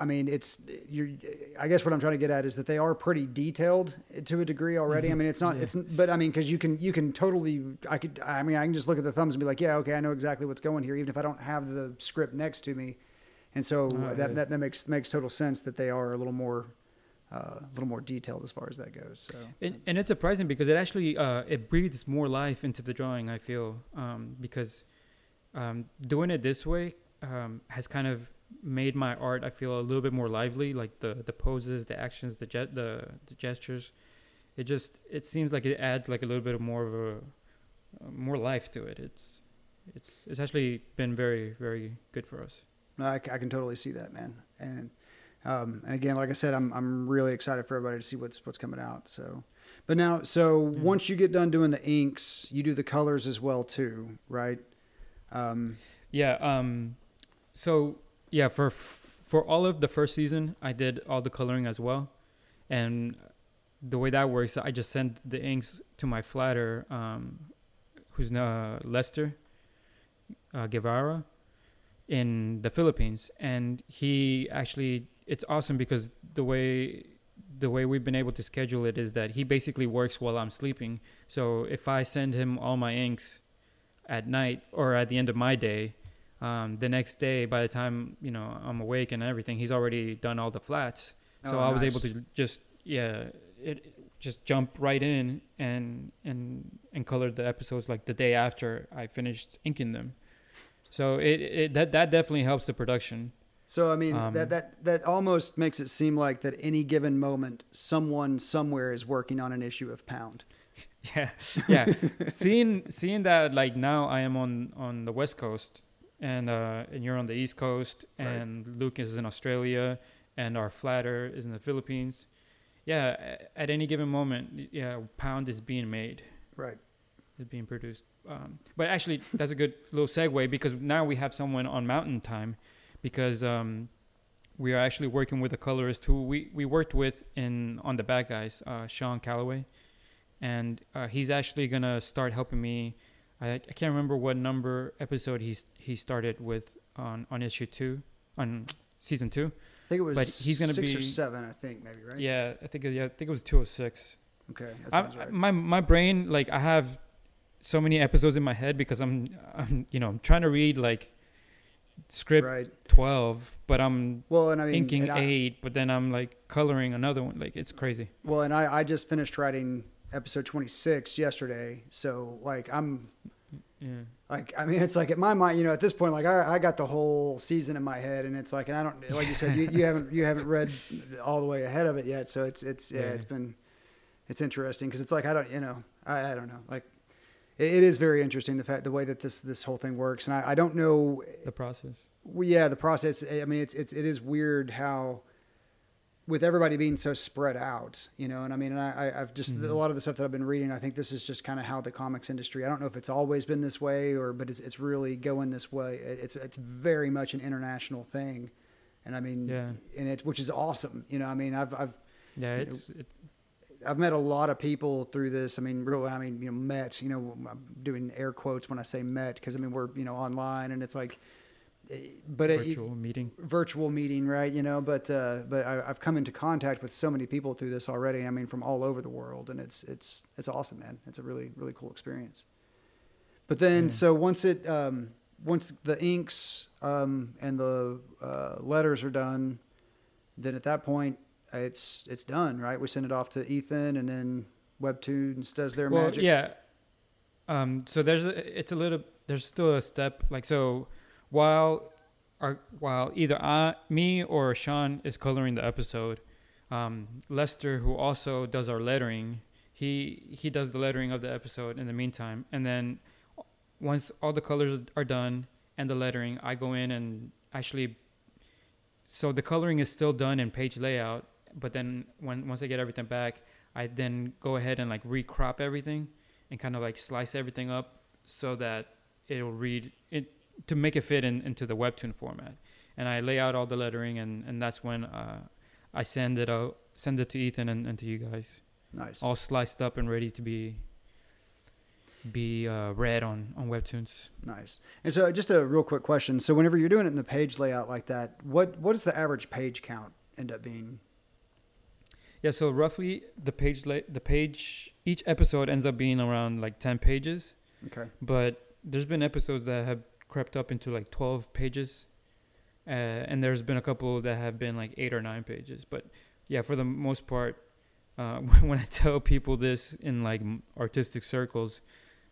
I mean, it's you. I guess what I'm trying to get at is that they are pretty detailed to a degree already. Mm-hmm. I mean, it's not. Yeah. It's but I mean, because you can you can totally. I could. I mean, I can just look at the thumbs and be like, yeah, okay, I know exactly what's going here, even if I don't have the script next to me. And so oh, that, yeah. that that makes makes total sense that they are a little more. Uh, a little more detailed as far as that goes. So, and, and it's surprising because it actually uh, it breathes more life into the drawing. I feel um, because um, doing it this way um, has kind of made my art I feel a little bit more lively, like the the poses, the actions, the the the gestures. It just it seems like it adds like a little bit of more of a uh, more life to it. It's it's it's actually been very very good for us. No, I, I can totally see that, man. And um, and again, like I said, I'm I'm really excited for everybody to see what's what's coming out. So, but now, so mm. once you get done doing the inks, you do the colors as well too, right? Um, yeah. Um, so yeah, for for all of the first season, I did all the coloring as well, and the way that works, I just send the inks to my flatter, um, who's uh, Lester uh, Guevara in the Philippines, and he actually it's awesome because the way the way we've been able to schedule it is that he basically works while I'm sleeping. So if I send him all my inks at night or at the end of my day, um, the next day, by the time you know I'm awake and everything, he's already done all the flats. So oh, I was able to just yeah, it just jump right in and and and color the episodes like the day after I finished inking them. So it, it that that definitely helps the production. So I mean Um, that that that almost makes it seem like that any given moment, someone somewhere is working on an issue of Pound. Yeah, yeah. seeing seeing that like now I am on on the west coast and uh and you're on the east coast Right. and Luke is in Australia and our flatter is in the Philippines. Yeah, at any given moment, yeah, pound is being made, Right. is being produced. Um, but actually, that's a good little segue because now we have someone on Mountain Time, because um, we are actually working with a colorist who we, we worked with in on the Bad Guys, uh, Sean Calloway, and uh, he's actually gonna start helping me. I, I can't remember what number episode he's he started with on on issue two, on season two. I think it was But he's gonna six or be- seven. I think maybe right. Yeah, I think it- yeah, I think it was two oh six. Okay. That I, sounds right. my my brain like I have so many episodes in my head because I'm I'm you know I'm trying to read like script right. twelve, but I'm Well, and I mean, inking I- eight, but then I'm like coloring another one. Like it's crazy. well, and I I just finished writing episode twenty six yesterday, so like I'm Yeah. like I mean it's like at my mind, you know, at this point, like I I got the whole season in my head, and it's like, and I don't like you said, you, you haven't you haven't read all the way ahead of it yet, so it's it's yeah, Yeah. it's been it's interesting because it's like I don't you know I I don't know like. It it is very interesting the fact the way that this this whole thing works, and I, I don't know The process. well, yeah, the process. I mean, it's it's it is weird how, with everybody being so spread out, you know. And I mean, and I, I I've just Mhm. a lot of the stuff that I've been reading. I think this is just kind of how the comics industry. I don't know if it's always been this way or, but it's it's really going this way. It's it's very much an international thing, and I mean, Yeah. and it's which is awesome. You know, I mean, I've I've Yeah, You know, it's it's I've met a lot of people through this. I mean, really, I mean, you know, met. You know, I'm doing air quotes when I say met because I mean we're you know online, and it's like, eh, but it, virtual meeting. virtual meeting, right? You know, but uh, but I, I've come into contact with so many people through this already. I mean, from all over the world, and it's it's it's awesome, man. It's a really really cool experience. But then, Yeah. so once it um, once the inks um, and the uh, letters are done, then at that point it's it's done, right? We send it off to Ethan, and then Webtoons does their well, magic. yeah. Um. So there's a, it's a little there's still a step like so while our while either I me or Sean is coloring the episode, um, Lester who also does our lettering, he he does the lettering of the episode in the meantime, and then once all the colors are done and the lettering, I go in and actually. So the coloring is still done in page layout, but then when once I get everything back, I then go ahead and like recrop everything and kind of like slice everything up so that it'll read it to make it fit in, into the webtoon format. And I lay out all the lettering, and, and that's when uh, I send it out, send it to Ethan and, and to you guys, nice. all sliced up and ready to be be uh, read on on webtoons. Nice. And so, just a real quick question. So, whenever you're doing it in the page layout like that, what what does the average page count end up being? Yeah, so roughly the page la- the page each episode ends up being around like ten pages. Okay. but there's been episodes that have crept up into like 12 pages uh, and there's been a couple that have been like eight or nine pages but yeah for the most part uh, when i tell people this in like artistic circles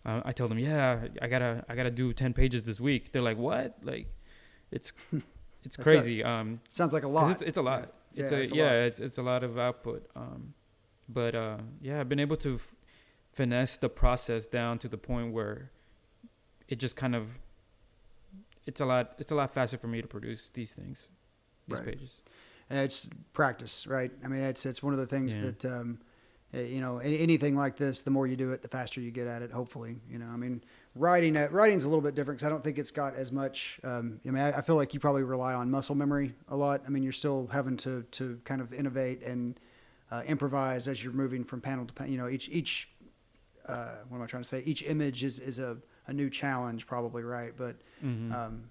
uh, i tell them yeah i gotta i gotta do 10 pages this week they're like what like it's it's That's a- crazy um Sounds like a lot. it's, it's a lot Yeah, it's a, it's a yeah lot. it's it's a lot of output um but uh yeah i've been able to f- finesse the process down to the point where it just kind of it's a lot it's a lot faster for me to produce these things these Right. pages and it's practice, right? I mean, it's it's one of the things Yeah. that um, eh, you know, anything like this, the more you do it, the faster you get at it. Hopefully, you know. I mean, writing uh, writing's a little bit different because I don't think it's got as much. Um, I mean, I, I feel like you probably rely on muscle memory a lot. I mean, you're still having to to kind of innovate and uh, improvise as you're moving from panel to panel. You know, each each uh, what am I trying to say? Each image is is a a new challenge, probably, right? But mm-hmm. um,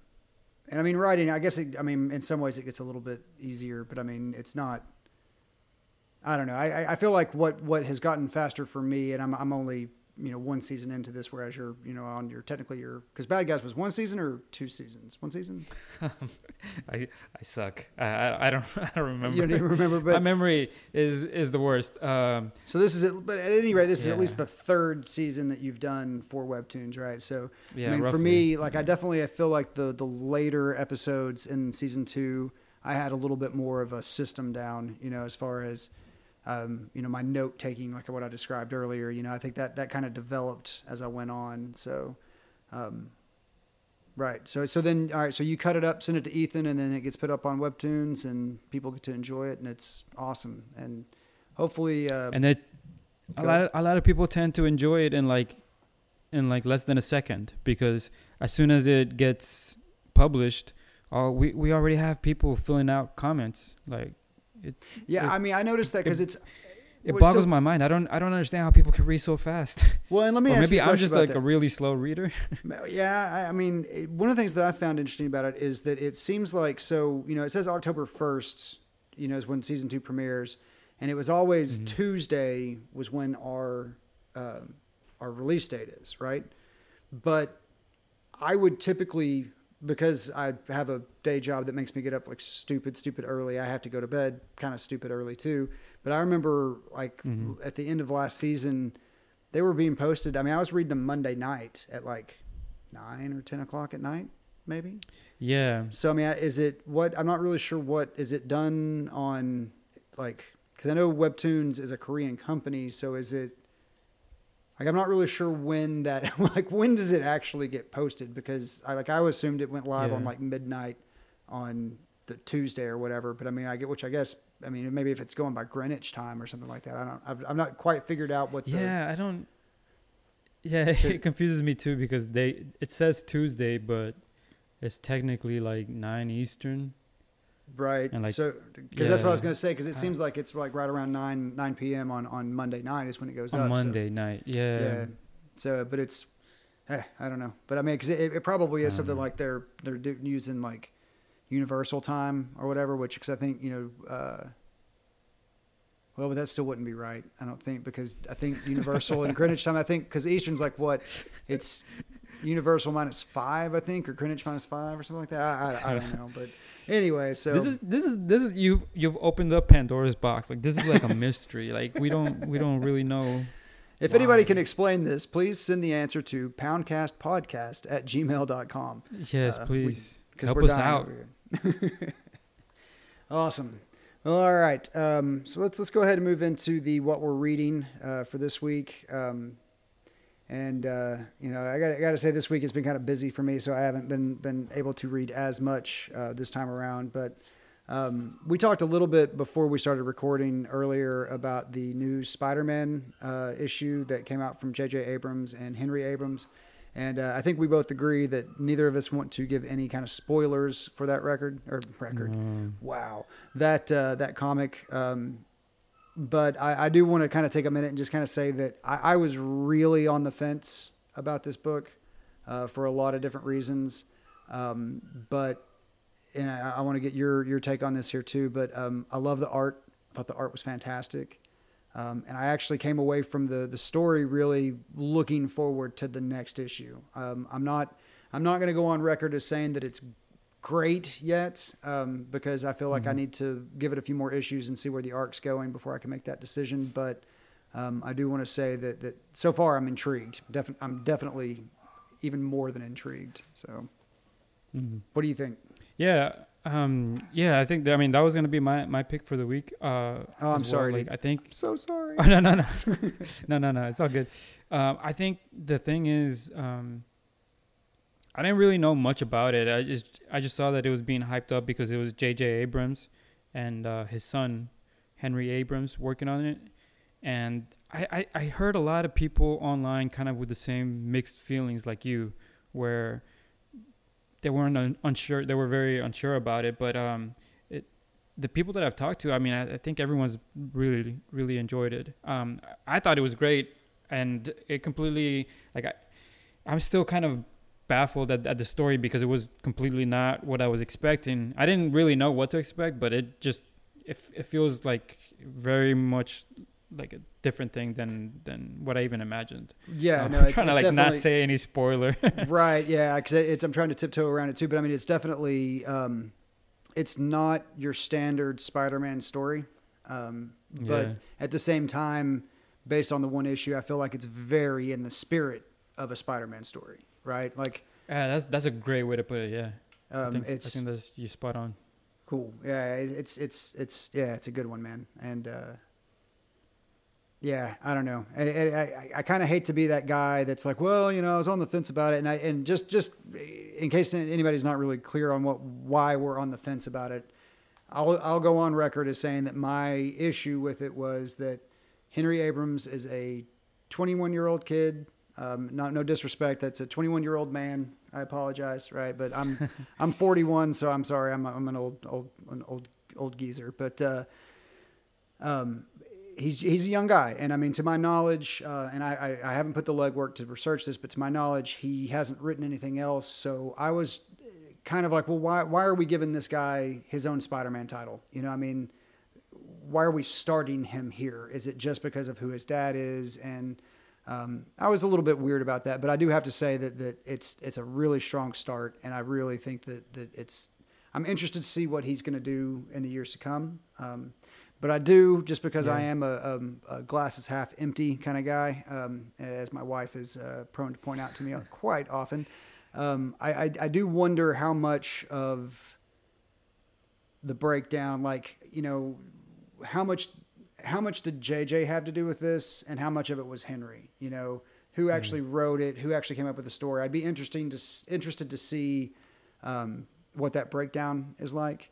and I mean, writing, I guess, it, I mean, in some ways it gets a little bit easier, but I mean, it's not, I don't know. I, I- I feel like what, what has gotten faster for me, and I'm, I'm only, you know one season into this, whereas you're you know on your technically your because Bad Guys was one season or two seasons, one season. I I suck. I, I, I don't I don't remember. You don't even remember, but my memory is is the worst. Um, so this is it. But at any rate, this is at least the third season that you've done for webtoons, right? So yeah, I mean, for me, like I definitely I feel like the the later episodes in season two, I had a little bit more of a system down, you know, as far as um, you know my note taking, like what I described earlier. You know, I think that that kind of developed as I went on. So, um, right. So so then all right. So you cut it up, send it to Ethan, and then it gets put up on Webtoons, and people get to enjoy it, and it's awesome. And hopefully, uh, and it a lot of, a lot of people tend to enjoy it in like in like less than a second because as soon as it gets published, oh we we already have people filling out comments like yeah. it- I mean, I noticed that because it's it boggles so- my mind. I don't I don't understand how people can read so fast. well, and let me maybe I'm just like that. a really slow reader. Yeah, I, mean, it, one of the things that I found interesting about it is that it seems like so you know it says October first, you know, is when season two premieres, and it was always Mhm. Tuesday was when our um our release date is right, but I would typically because I have a day job that makes me get up like stupid, stupid early. I have to go to bed kind of stupid early too. But I remember like Mhm. at the end of last season, they were being posted. I mean, I was reading them Monday night at like nine or ten o'clock at night, maybe. yeah. So I mean, is it what? I'm not really sure. What is it done on? Like, because I know Webtoons is a Korean company, so is it? Like, I'm not really sure when that. Like, when does it actually get posted? Because I like I assumed it went live on like midnight on the Tuesday or whatever. But I mean, I get which I guess. I mean, maybe if it's going by Greenwich time or something like that. I don't. I've, I've not quite figured out what. The, Yeah, I don't. Yeah, it confuses me too because they it says Tuesday, but it's technically like nine Eastern. Right. And, like, so, because that's what I was going to say. Because it seems like it's like right around nine nine p.m. on on Monday night is when it goes on up. so- Monday night. Yeah. yeah. So, but it's, eh, I don't know. But I mean, because it, it probably is something know. like they're they're using like universal time or whatever. Which, because I think you know. uh well, but that still wouldn't be right. I don't think because I think Universal and Greenwich time. I think because Eastern's like what, it's Universal minus five, I think, or Greenwich minus five or something like that. I, I, I don't know, but anyway, so This is this is this is you you've opened up Pandora's box. Like this is like a mystery. Like we don't we don't really know. If anybody can explain this, please send the answer to poundcastpodcast at gmail.com. Yes, Uh, we- please Because help us out. awesome. Well, all right. Um, so let's let's go ahead and move into the what we're reading uh, for this week. Um, and uh, you know, I got I got to say this week has been kind of busy for me, so I haven't been been able to read as much uh, this time around. But um, we talked a little bit before we started recording earlier about the new Spider-Man uh, issue that came out from J.J. Abrams and Henry Abrams. And uh, I think we both agree that neither of us want to give any kind of spoilers for that record or record. Um, Wow, that uh, that comic. Um, but I, I do want to kind of take a minute and just kind of say that I, I was really on the fence about this book uh, for a lot of different reasons. Um, but and I, I want to get your your take on this here too. But um, I love the art. I thought the art was fantastic. Um, and I actually came away from the the story really looking forward to the next issue. Um, I'm not I'm not going to go on record as saying that it's great yet um, because I feel like I Mhm. need to give it a few more issues and see where the arc's going before I can make that decision. But um, I do want to say that that so far I'm intrigued. Defi- I'm definitely even more than intrigued. So, mhm. what do you think? Yeah. Um. Yeah. I think. That, I mean, that was gonna be my my pick for the week. Uh. Oh, I'm well. sorry, Like. I think So sorry. Oh no no no no no no! It's all good. Um, I think the thing is, um, I didn't really know much about it. I just I just saw that it was being hyped up because it was J.J. Abrams and uh, his son Henry Abrams working on it, and I, I I heard a lot of people online kind of with the same mixed feelings like you, where they weren't un- unsure. They were very unsure about it, but um, it the people that I've talked to, I mean, I, I think everyone's really, really enjoyed it. Um, I thought it was great, and it completely like I, I'm still kind of baffled at, at the story because it was completely not what I was expecting. I didn't really know what to expect, but it just it, it feels like very much like a different thing than than what I even imagined. Yeah, Um, no, I'm it's, trying to it's like not say any spoiler. right yeah because it's i'm trying to tiptoe around it too but i mean it's definitely um it's not your standard spider-man story um but Yeah. at the same time based on the one issue i feel like it's very in the spirit of a spider-man story right like yeah, that's that's a great way to put it. Yeah, I um think I it's think that's you spot on. cool yeah it's it's it's yeah it's a good one man and uh yeah, I don't know. I, I, I, I kind of hate to be that guy that's like, well, you know, I was on the fence about it, and I and just just in case anybody's not really clear on what why we're on the fence about it, I'll I'll go on record as saying that my issue with it was that Henry Abrams is a 21 year old kid. Um, not no disrespect, that's a 21 year old man. I apologize, right? But I'm I'm 41, so I'm sorry. I'm I'm an old old an old old geezer, but. Uh, um, he's he's a young guy, and I mean, to my knowledge, uh, and I, I I haven't put the legwork to research this, but to my knowledge, he hasn't written anything else. So I was kind of like, well, why why are we giving this guy his own Spider-Man title? You know, I mean, why are we starting him here? Is it just because of who his dad is? And um, I was a little bit weird about that, but I do have to say that that it's it's a really strong start, and I really think that that it's. I'm interested to see what he's going to do in the years to come. Um, but I do just because I am a, um, a glasses half empty kind of guy, um, as my wife is uh, prone to point out to me quite often. Um, I, I, I do wonder how much of the breakdown, like you know, how much how much did JJ have to do with this, and how much of it was Henry? You know, who actually wrote it, who actually came up with the story. I'd be interesting to interested to see um, what that breakdown is like.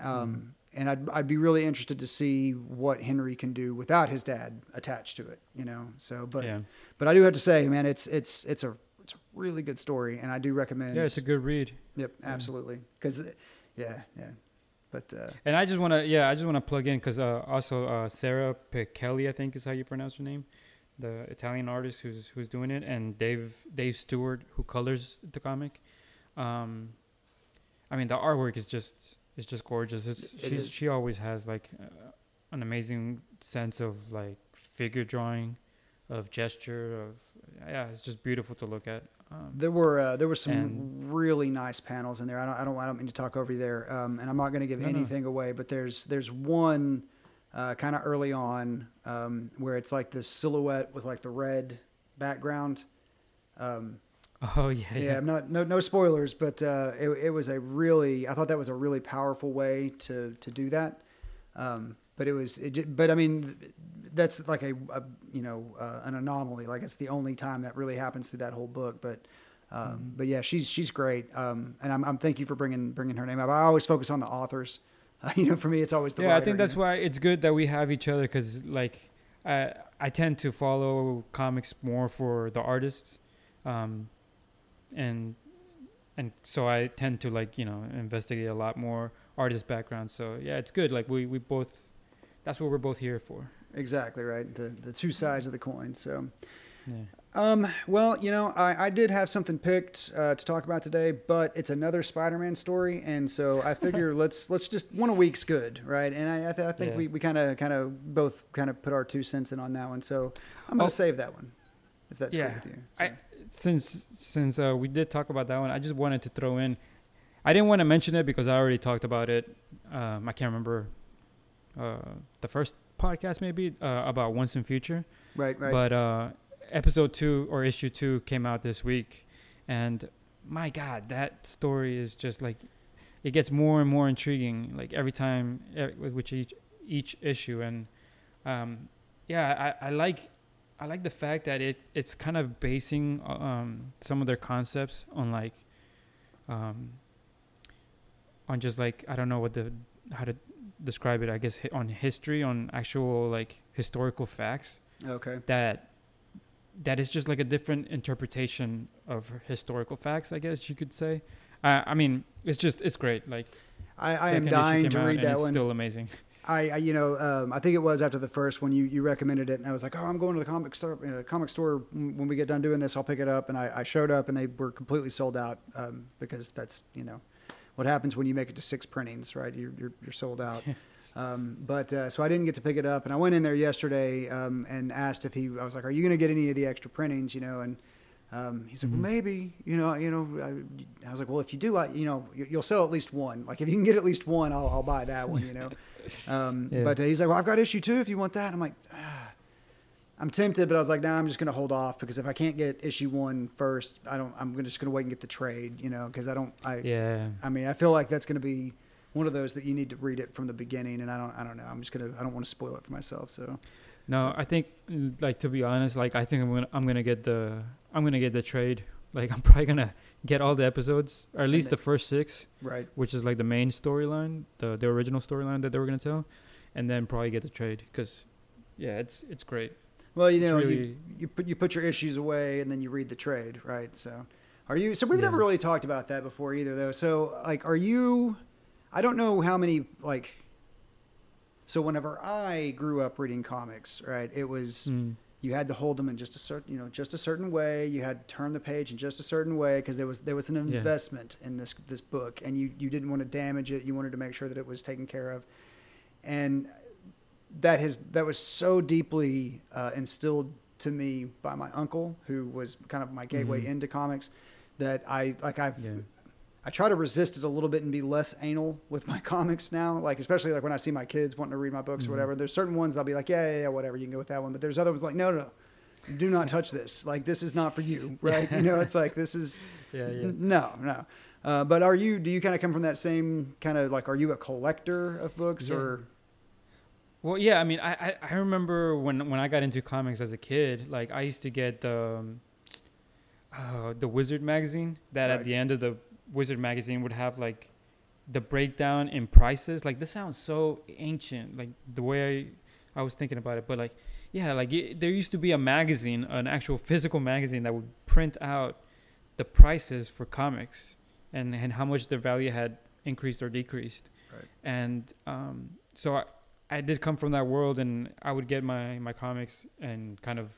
Um, And I'd, I'd be really interested to see what Henry can do without his dad attached to it, you know. So, but yeah, but I do have to say, man, it's it's it's a it's a really good story, and I do recommend. yeah, it's a good read. Yep, absolutely. Because, yeah, yeah. But uh, And I just want to, yeah, I just want to plug in because uh, also uh, Sara Pichelli, I think is how you pronounce her name, the Italian artist who's who's doing it, and Dave Dave Stewart who colors the comic. Um, I mean, the artwork is just is just gorgeous. It's, It she's, is. she always has like uh, an amazing sense of like figure drawing, of gesture, of yeah, it's just beautiful to look at. Um, there were uh, there were some And- really nice panels in there. I don't I don't I don't mean to talk over you there, um, and I'm not going to give No, no. anything away. But there's there's one uh, kind of early on um, where it's like this silhouette with like the red background. Um, oh yeah, yeah, yeah, I'm not no no spoilers, but uh, it, it was a really I thought that was a really powerful way to to do that. Um, but it was, it, but I mean, that's like a, a you know uh, an anomaly. Like it's the only time that really happens through that whole book. But um, but yeah, she's she's great. Um, and I'm, I'm thank you for bringing bringing her name up. I always focus on the authors. Uh, you know, for me, it's always the yeah, I writer, think you that's know? why it's good that we have each other because like I I tend to follow comics more for the artists, um, and and so I tend to like you know investigate a lot more artist background. So yeah, it's good. Like we we both that's what we're both here for. Exactly right. The the two sides of the coin. So. Yeah. Um, well, you know, I, I did have something picked uh, to talk about today, but it's another Spider-Man story, and so I figure let's let's just one a week's good, right? And I I, th- I think Yeah. we we kind of kind of both kind of put our two cents in on that one, so I'm gonna Oh. save that one if that's Yeah. good with you. So. I- Since since uh, we did talk about that one, I just wanted to throw in. I didn't want to mention it because I already talked about it. Um, I can't remember uh, the first podcast maybe uh, about Once and Future. right, right. But uh, episode two or issue two came out this week, and my God, that story is just like it gets more and more intriguing. Like every time with which each each issue, and um, yeah, I, I like I like the fact that it it's kind of basing uh, um, some of their concepts on like um, on just like I don't know what the how to describe it. I guess on history, on actual like historical facts okay, that that is just like a different interpretation of historical facts i guess you could say uh, i mean it's just it's great like I, I am dying to read that it's one. still amazing I, I you know um, I think it was after the first one you, you recommended it and I was like oh I'm going to the comic store uh, comic store when we get done doing this I'll pick it up and I, I showed up and they were completely sold out um, because that's you know what happens when you make it to six printings right you're you're, you're sold out Um, but uh, so I didn't get to pick it up, and I went in there yesterday um, and asked if he. I was like, "Are you going to get any of the extra printings?" You know, and um, he said, Mhm. "Well, maybe." You know, you know. I, I was like, "Well, if you do, I, you know, you- you'll sell at least one. Like if you can get at least one, I'll, I'll buy that one." You know. Um, Yeah. But uh, he's like, "Well, I've got issue two if you want that." I'm like, ah. I'm tempted, but I was like, "Nah, I'm just going to hold off because if I can't get issue one first, I don't. I'm just going to wait and get the trade. You know, because I don't. I Yeah. I mean, I feel like that's going to be one of those that you need to read it from the beginning, and I don't, I don't know. I'm just gonna, I don't want to spoil it for myself. So No, I think like to be honest, like I think I'm gonna I'm gonna get the I'm gonna get the trade. Like I'm probably gonna get all the episodes, or at least then- the first six, right, which is like the main storyline, the the original storyline that they were gonna tell, and then probably get the trade because, yeah, it's it's great. Well, you know, you, really- you put you put your issues away, and then you read the trade, right? So, are you? So we've never really talked about that before either, though. So, like, are you? I don't know how many like. So whenever I grew up reading comics, right, it was. Mm. you had to hold them in just a certain you know just a certain way you had to turn the page in just a certain way because there was there was an Yeah. investment in this this book and you you didn't want to damage it you wanted to make sure that it was taken care of and that has that was so deeply uh, instilled to me by my uncle who was kind of my gateway Mhm. into comics that I like I've Yeah. I try to resist it a little bit and be less anal with my comics now. Like especially like when I see my kids wanting to read my books Mhm. or whatever. There's certain ones I'll be like, yeah, yeah, yeah, whatever, you can go with that one. But there's other ones like, no, no, no, do not touch this. Like this is not for you, right? You know, it's like this is Yeah, yeah. no, no. Uh, but are you? Do you kind of come from that same kind of like? Are you a collector of books Yeah. or? Well, yeah, I mean, I, I, I remember when when I got into comics as a kid, like I used to get the um, uh, the Wizard magazine. That Right. at the end of the Wizard magazine would have like the breakdown in prices. Like this sounds so ancient, like the way I, I was thinking about it. But like, yeah, like it, there used to be a magazine, an actual physical magazine that would print out the prices for comics and and how much their value had increased or decreased. Right. And um, so I, I did come from that world, and I would get my my comics and kind of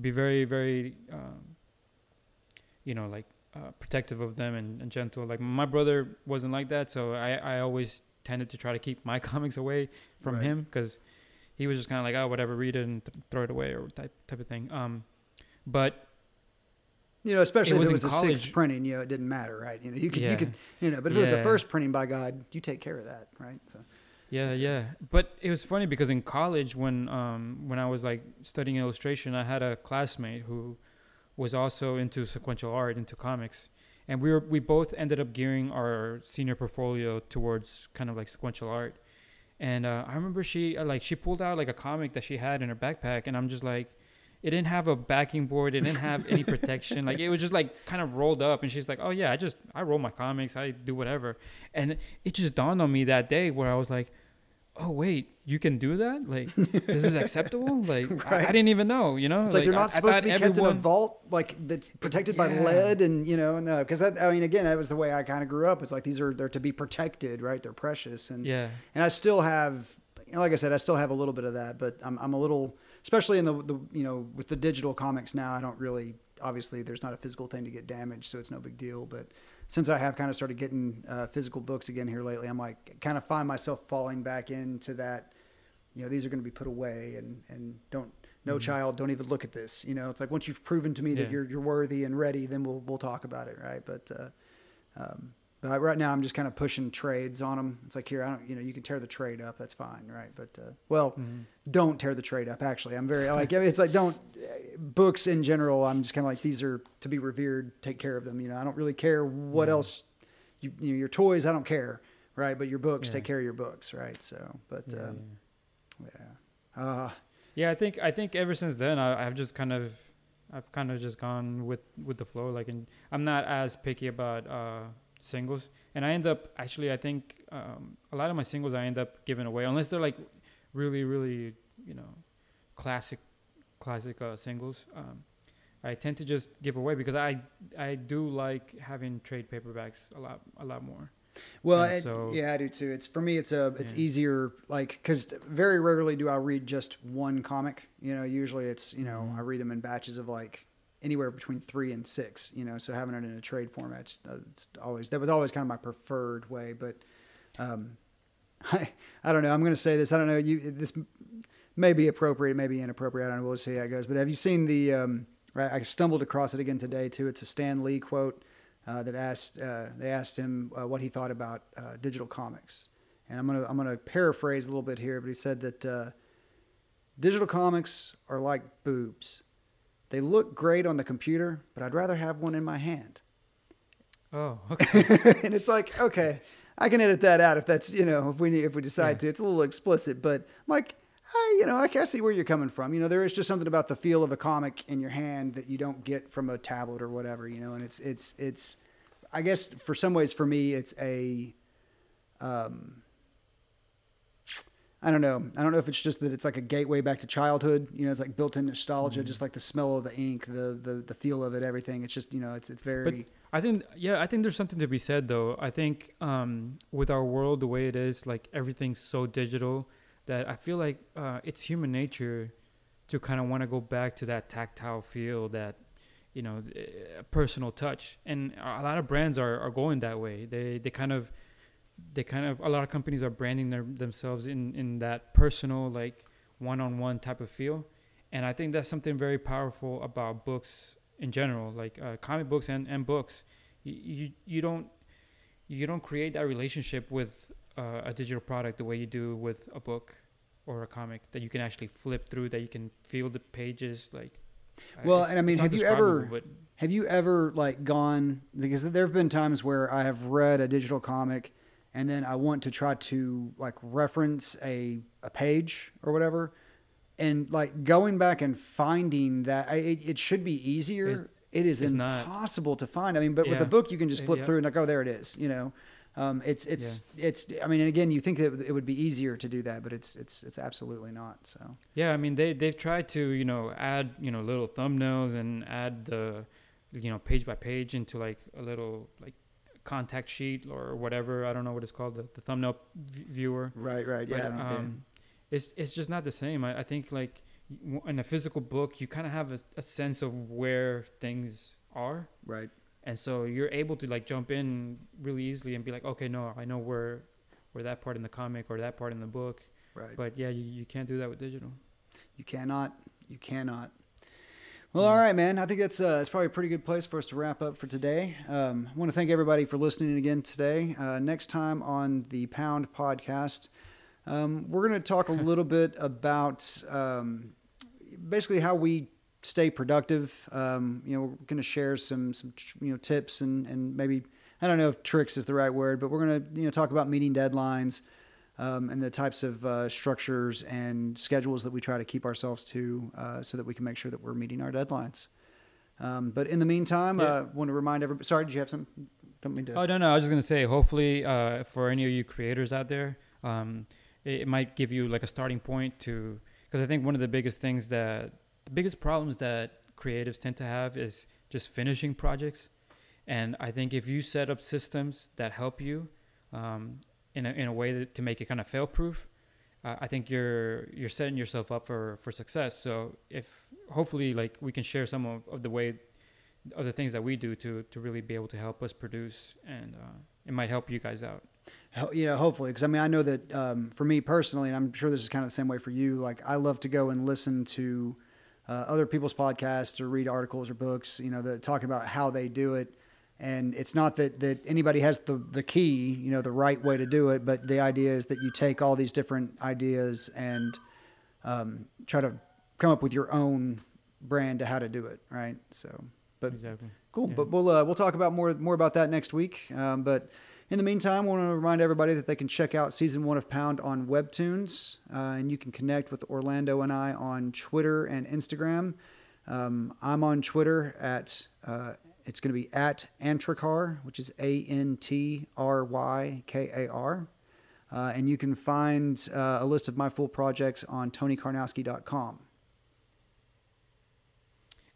be very very, um, you know, like uh, protective of them and, and gentle. Like my brother wasn't like that, so I I always tended to try to keep my comics away from Right. him because he was just kind of like oh whatever read it and th- throw it away or type type of thing. Um, but You know, especially if it was a sixth printing, you know, it didn't matter, right? You know, you could, you could, you know, but if it was a first printing, by God, you take care of that, right? So, Yeah, yeah. But it was funny because in college, when um when I was like studying illustration, I had a classmate who was also into sequential art, into comics, and we were we both ended up gearing our senior portfolio towards kind of like sequential art. And uh, I remember she uh, like she pulled out like a comic that she had in her backpack, and I'm just like, it didn't have a backing board, it didn't have any protection, like it was just like kind of rolled up. And she's like, oh yeah, I just I roll my comics, I do whatever. And it just dawned on me that day where I was like, oh wait, you can do that? Like this is acceptable? Like I, I didn't even know, you know? It's like, they're not I supposed to thought be kept in a vault like that's protected by lead and you know no because uh, that I mean again that was the way I kind of grew up. It's like these are they're to be protected, right? They're precious and Yeah. and I still have you know, like I said I still have a little bit of that, but I'm I'm a little especially in the the you know with the digital comics now I don't really obviously there's not a physical thing to get damaged so it's no big deal, but since I have kind of started getting uh, physical books again here lately, I'm like kind of find myself falling back into that. You know, these are going to be put away, and and don't no Mhm. child, don't even look at this. You know, it's like once you've proven to me that you're you're worthy and ready, then we'll we'll talk about it, right? But uh, um, but right now I'm just kind of pushing trades on them. It's like here, I don't, you know, you can tear the trade up, that's fine, right? But uh, well, Mhm. don't tear the trade up. Actually, I'm very like it's like don't books in general. I'm just kind of like these are to be revered. Take care of them. You know, I don't really care what Yeah. else. You, you know, your toys, I don't care, right? But your books, take care of your books, right? So, but Yeah, um, yeah. yeah, uh, Yeah, I think I think ever since then I, I've just kind of I've kind of just gone with with the flow. Like, and I'm not as picky about uh, singles, and I end up actually I think um, a lot of my singles I end up giving away unless they're like really really you know classic classic uh, singles. Um, I tend to just give away because I I do like having trade paperbacks a lot a lot more. Well, so- yeah, I do too. It's for me. It's a. It's Yeah. easier, like, because very rarely do I read just one comic. You know, usually it's you know Mhm. I read them in batches of like anywhere between three and six. You know, so having it in a trade format, it's, always that was always kind of my preferred way. But um, I, I don't know. I'm going to say this. I don't know. You this may be appropriate, may be inappropriate. I don't know. We'll see how it goes. But have you seen the? Um, I stumbled across it again today too. It's a Stan Lee quote uh, that asked. Uh, they asked him uh, what he thought about uh, digital comics, and I'm gonna I'm gonna paraphrase a little bit here. But he said that uh, digital comics are like boobs. They look great on the computer, but I'd rather have one in my hand. Oh, okay. and it's like, okay, I can edit that out if that's you know if we if we decide yeah. to. It's a little explicit, but I'm like, I, you know, I can see where you're coming from. You know, there is just something about the feel of a comic in your hand that you don't get from a tablet or whatever. You know, and it's it's it's. I guess for some ways, for me, it's a. Um, I don't know. I don't know if it's just that it's like a gateway back to childhood. You know, it's like built-in nostalgia, mm-hmm. just like the smell of the ink, the, the the feel of it, everything. It's just you know, it's it's very. But I think yeah, I think there's something to be said though. I think um, with our world the way it is, like everything's so digital that I feel like uh, it's human nature to kind of want to go back to that tactile feel, that you know, eh, personal touch. And a lot of brands are, are going that way. They they kind of they kind of a lot of companies are branding their, themselves in in that personal like one-on-one type of feel. And I think that's something very powerful about books in general, like uh, comic books and, and books. You, you you don't you don't create that relationship with uh, a digital product the way you do with a book or a comic that you can actually flip through that you can feel the pages like well and i mean have you ever have you ever like gone because there have been times where i have read a digital comic and then i want to try to like reference a, a page or whatever and like going back and finding that it, it should be easier it's, it is impossible not. to find i mean but yeah. with a book you can just flip yeah. through and like oh there it is you know um, it's it's yeah. it's. I mean, again, you think that it would be easier to do that, but it's it's it's absolutely not. So yeah, I mean, they they've tried to you know add you know little thumbnails and add the you know page by page into like a little like contact sheet or whatever. I don't know what it's called, the, the thumbnail v- viewer. Right, right, yeah. But, um, it's it's just not the same. I, I think like in a physical book, you kind of have a, a sense of where things are. Right and so you're able to like jump in really easily and be like okay no i know where where that part in the comic or that part in the book right but yeah you, you can't do that with digital you cannot you cannot well, all right, man. I think that's uh, that's probably a pretty good place for us to wrap up for today. Um, I want to thank everybody for listening again today. Uh, next time on the Pound Podcast, um, we're going to talk a little bit about um, basically how we stay productive. Um, you know, we're going to share some some you know tips and and maybe I don't know if tricks is the right word, but we're going to you know talk about meeting deadlines um, and the types of uh, structures and schedules that we try to keep ourselves to, uh, so that we can make sure that we're meeting our deadlines. Um, but in the meantime, I yeah. uh, want to remind everybody. Sorry, did you have some? Don't mean to. Oh no, no. I was just going to say, hopefully, uh, for any of you creators out there, um, it, it might give you like a starting point to because I think one of the biggest things that the biggest problems that creatives tend to have is just finishing projects. And I think if you set up systems that help you um, in, a, in a way that, to make it kind of fail proof, uh, I think you're you're setting yourself up for, for success. So if hopefully like we can share some of, of the way of the things that we do to to really be able to help us produce and uh, it might help you guys out. Yeah, hopefully, because I mean I know that um, for me personally, and I'm sure this is kind of the same way for you. Like I love to go and listen to uh, other people's podcasts or read articles or books, you know, that talk about how they do it. And it's not that, that anybody has the, the key, you know, the right way to do it, but the idea is that you take all these different ideas and um, try to come up with your own brand to how to do it, right? So, but exactly. cool. Yeah. But we'll uh, we'll talk about more more about that next week. Um, but in the meantime, I want to remind everybody that they can check out season one of Pound on Webtoons, uh, and you can connect with Orlando and I on Twitter and Instagram. Um, I'm on Twitter at uh, it's going to be at Antrykar, which is A N T R Y K A R. Uh, and you can find uh, a list of my full projects on tonykarnowski.com.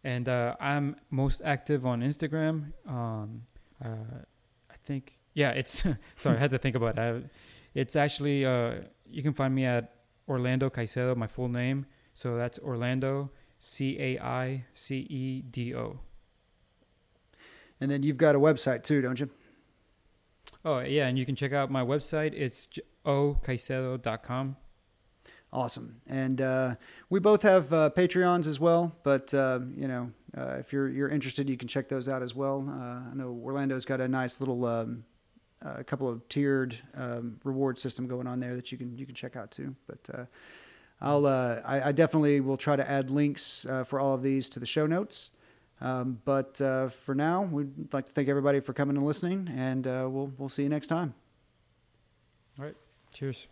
And uh, I'm most active on Instagram. Um, uh, I think yeah, it's sorry, I had to think about it. It's actually uh, you can find me at Orlando Caicedo, my full name. So that's Orlando C A I C E D O. And then you've got a website too, don't you? Oh yeah, and you can check out my website. It's ocaicedo.com. Awesome. And uh, we both have uh, Patreons as well, but uh, you know, uh, if you're you're interested, you can check those out as well. Uh, I know Orlando's got a nice little um, a couple of tiered um, reward system going on there that you can you can check out too. But uh, I'll I, I, definitely will try to add links for all of these to the show notes. Um, but for now, we'd like to thank everybody for coming and listening, and we'll we'll see you next time. All right. Cheers.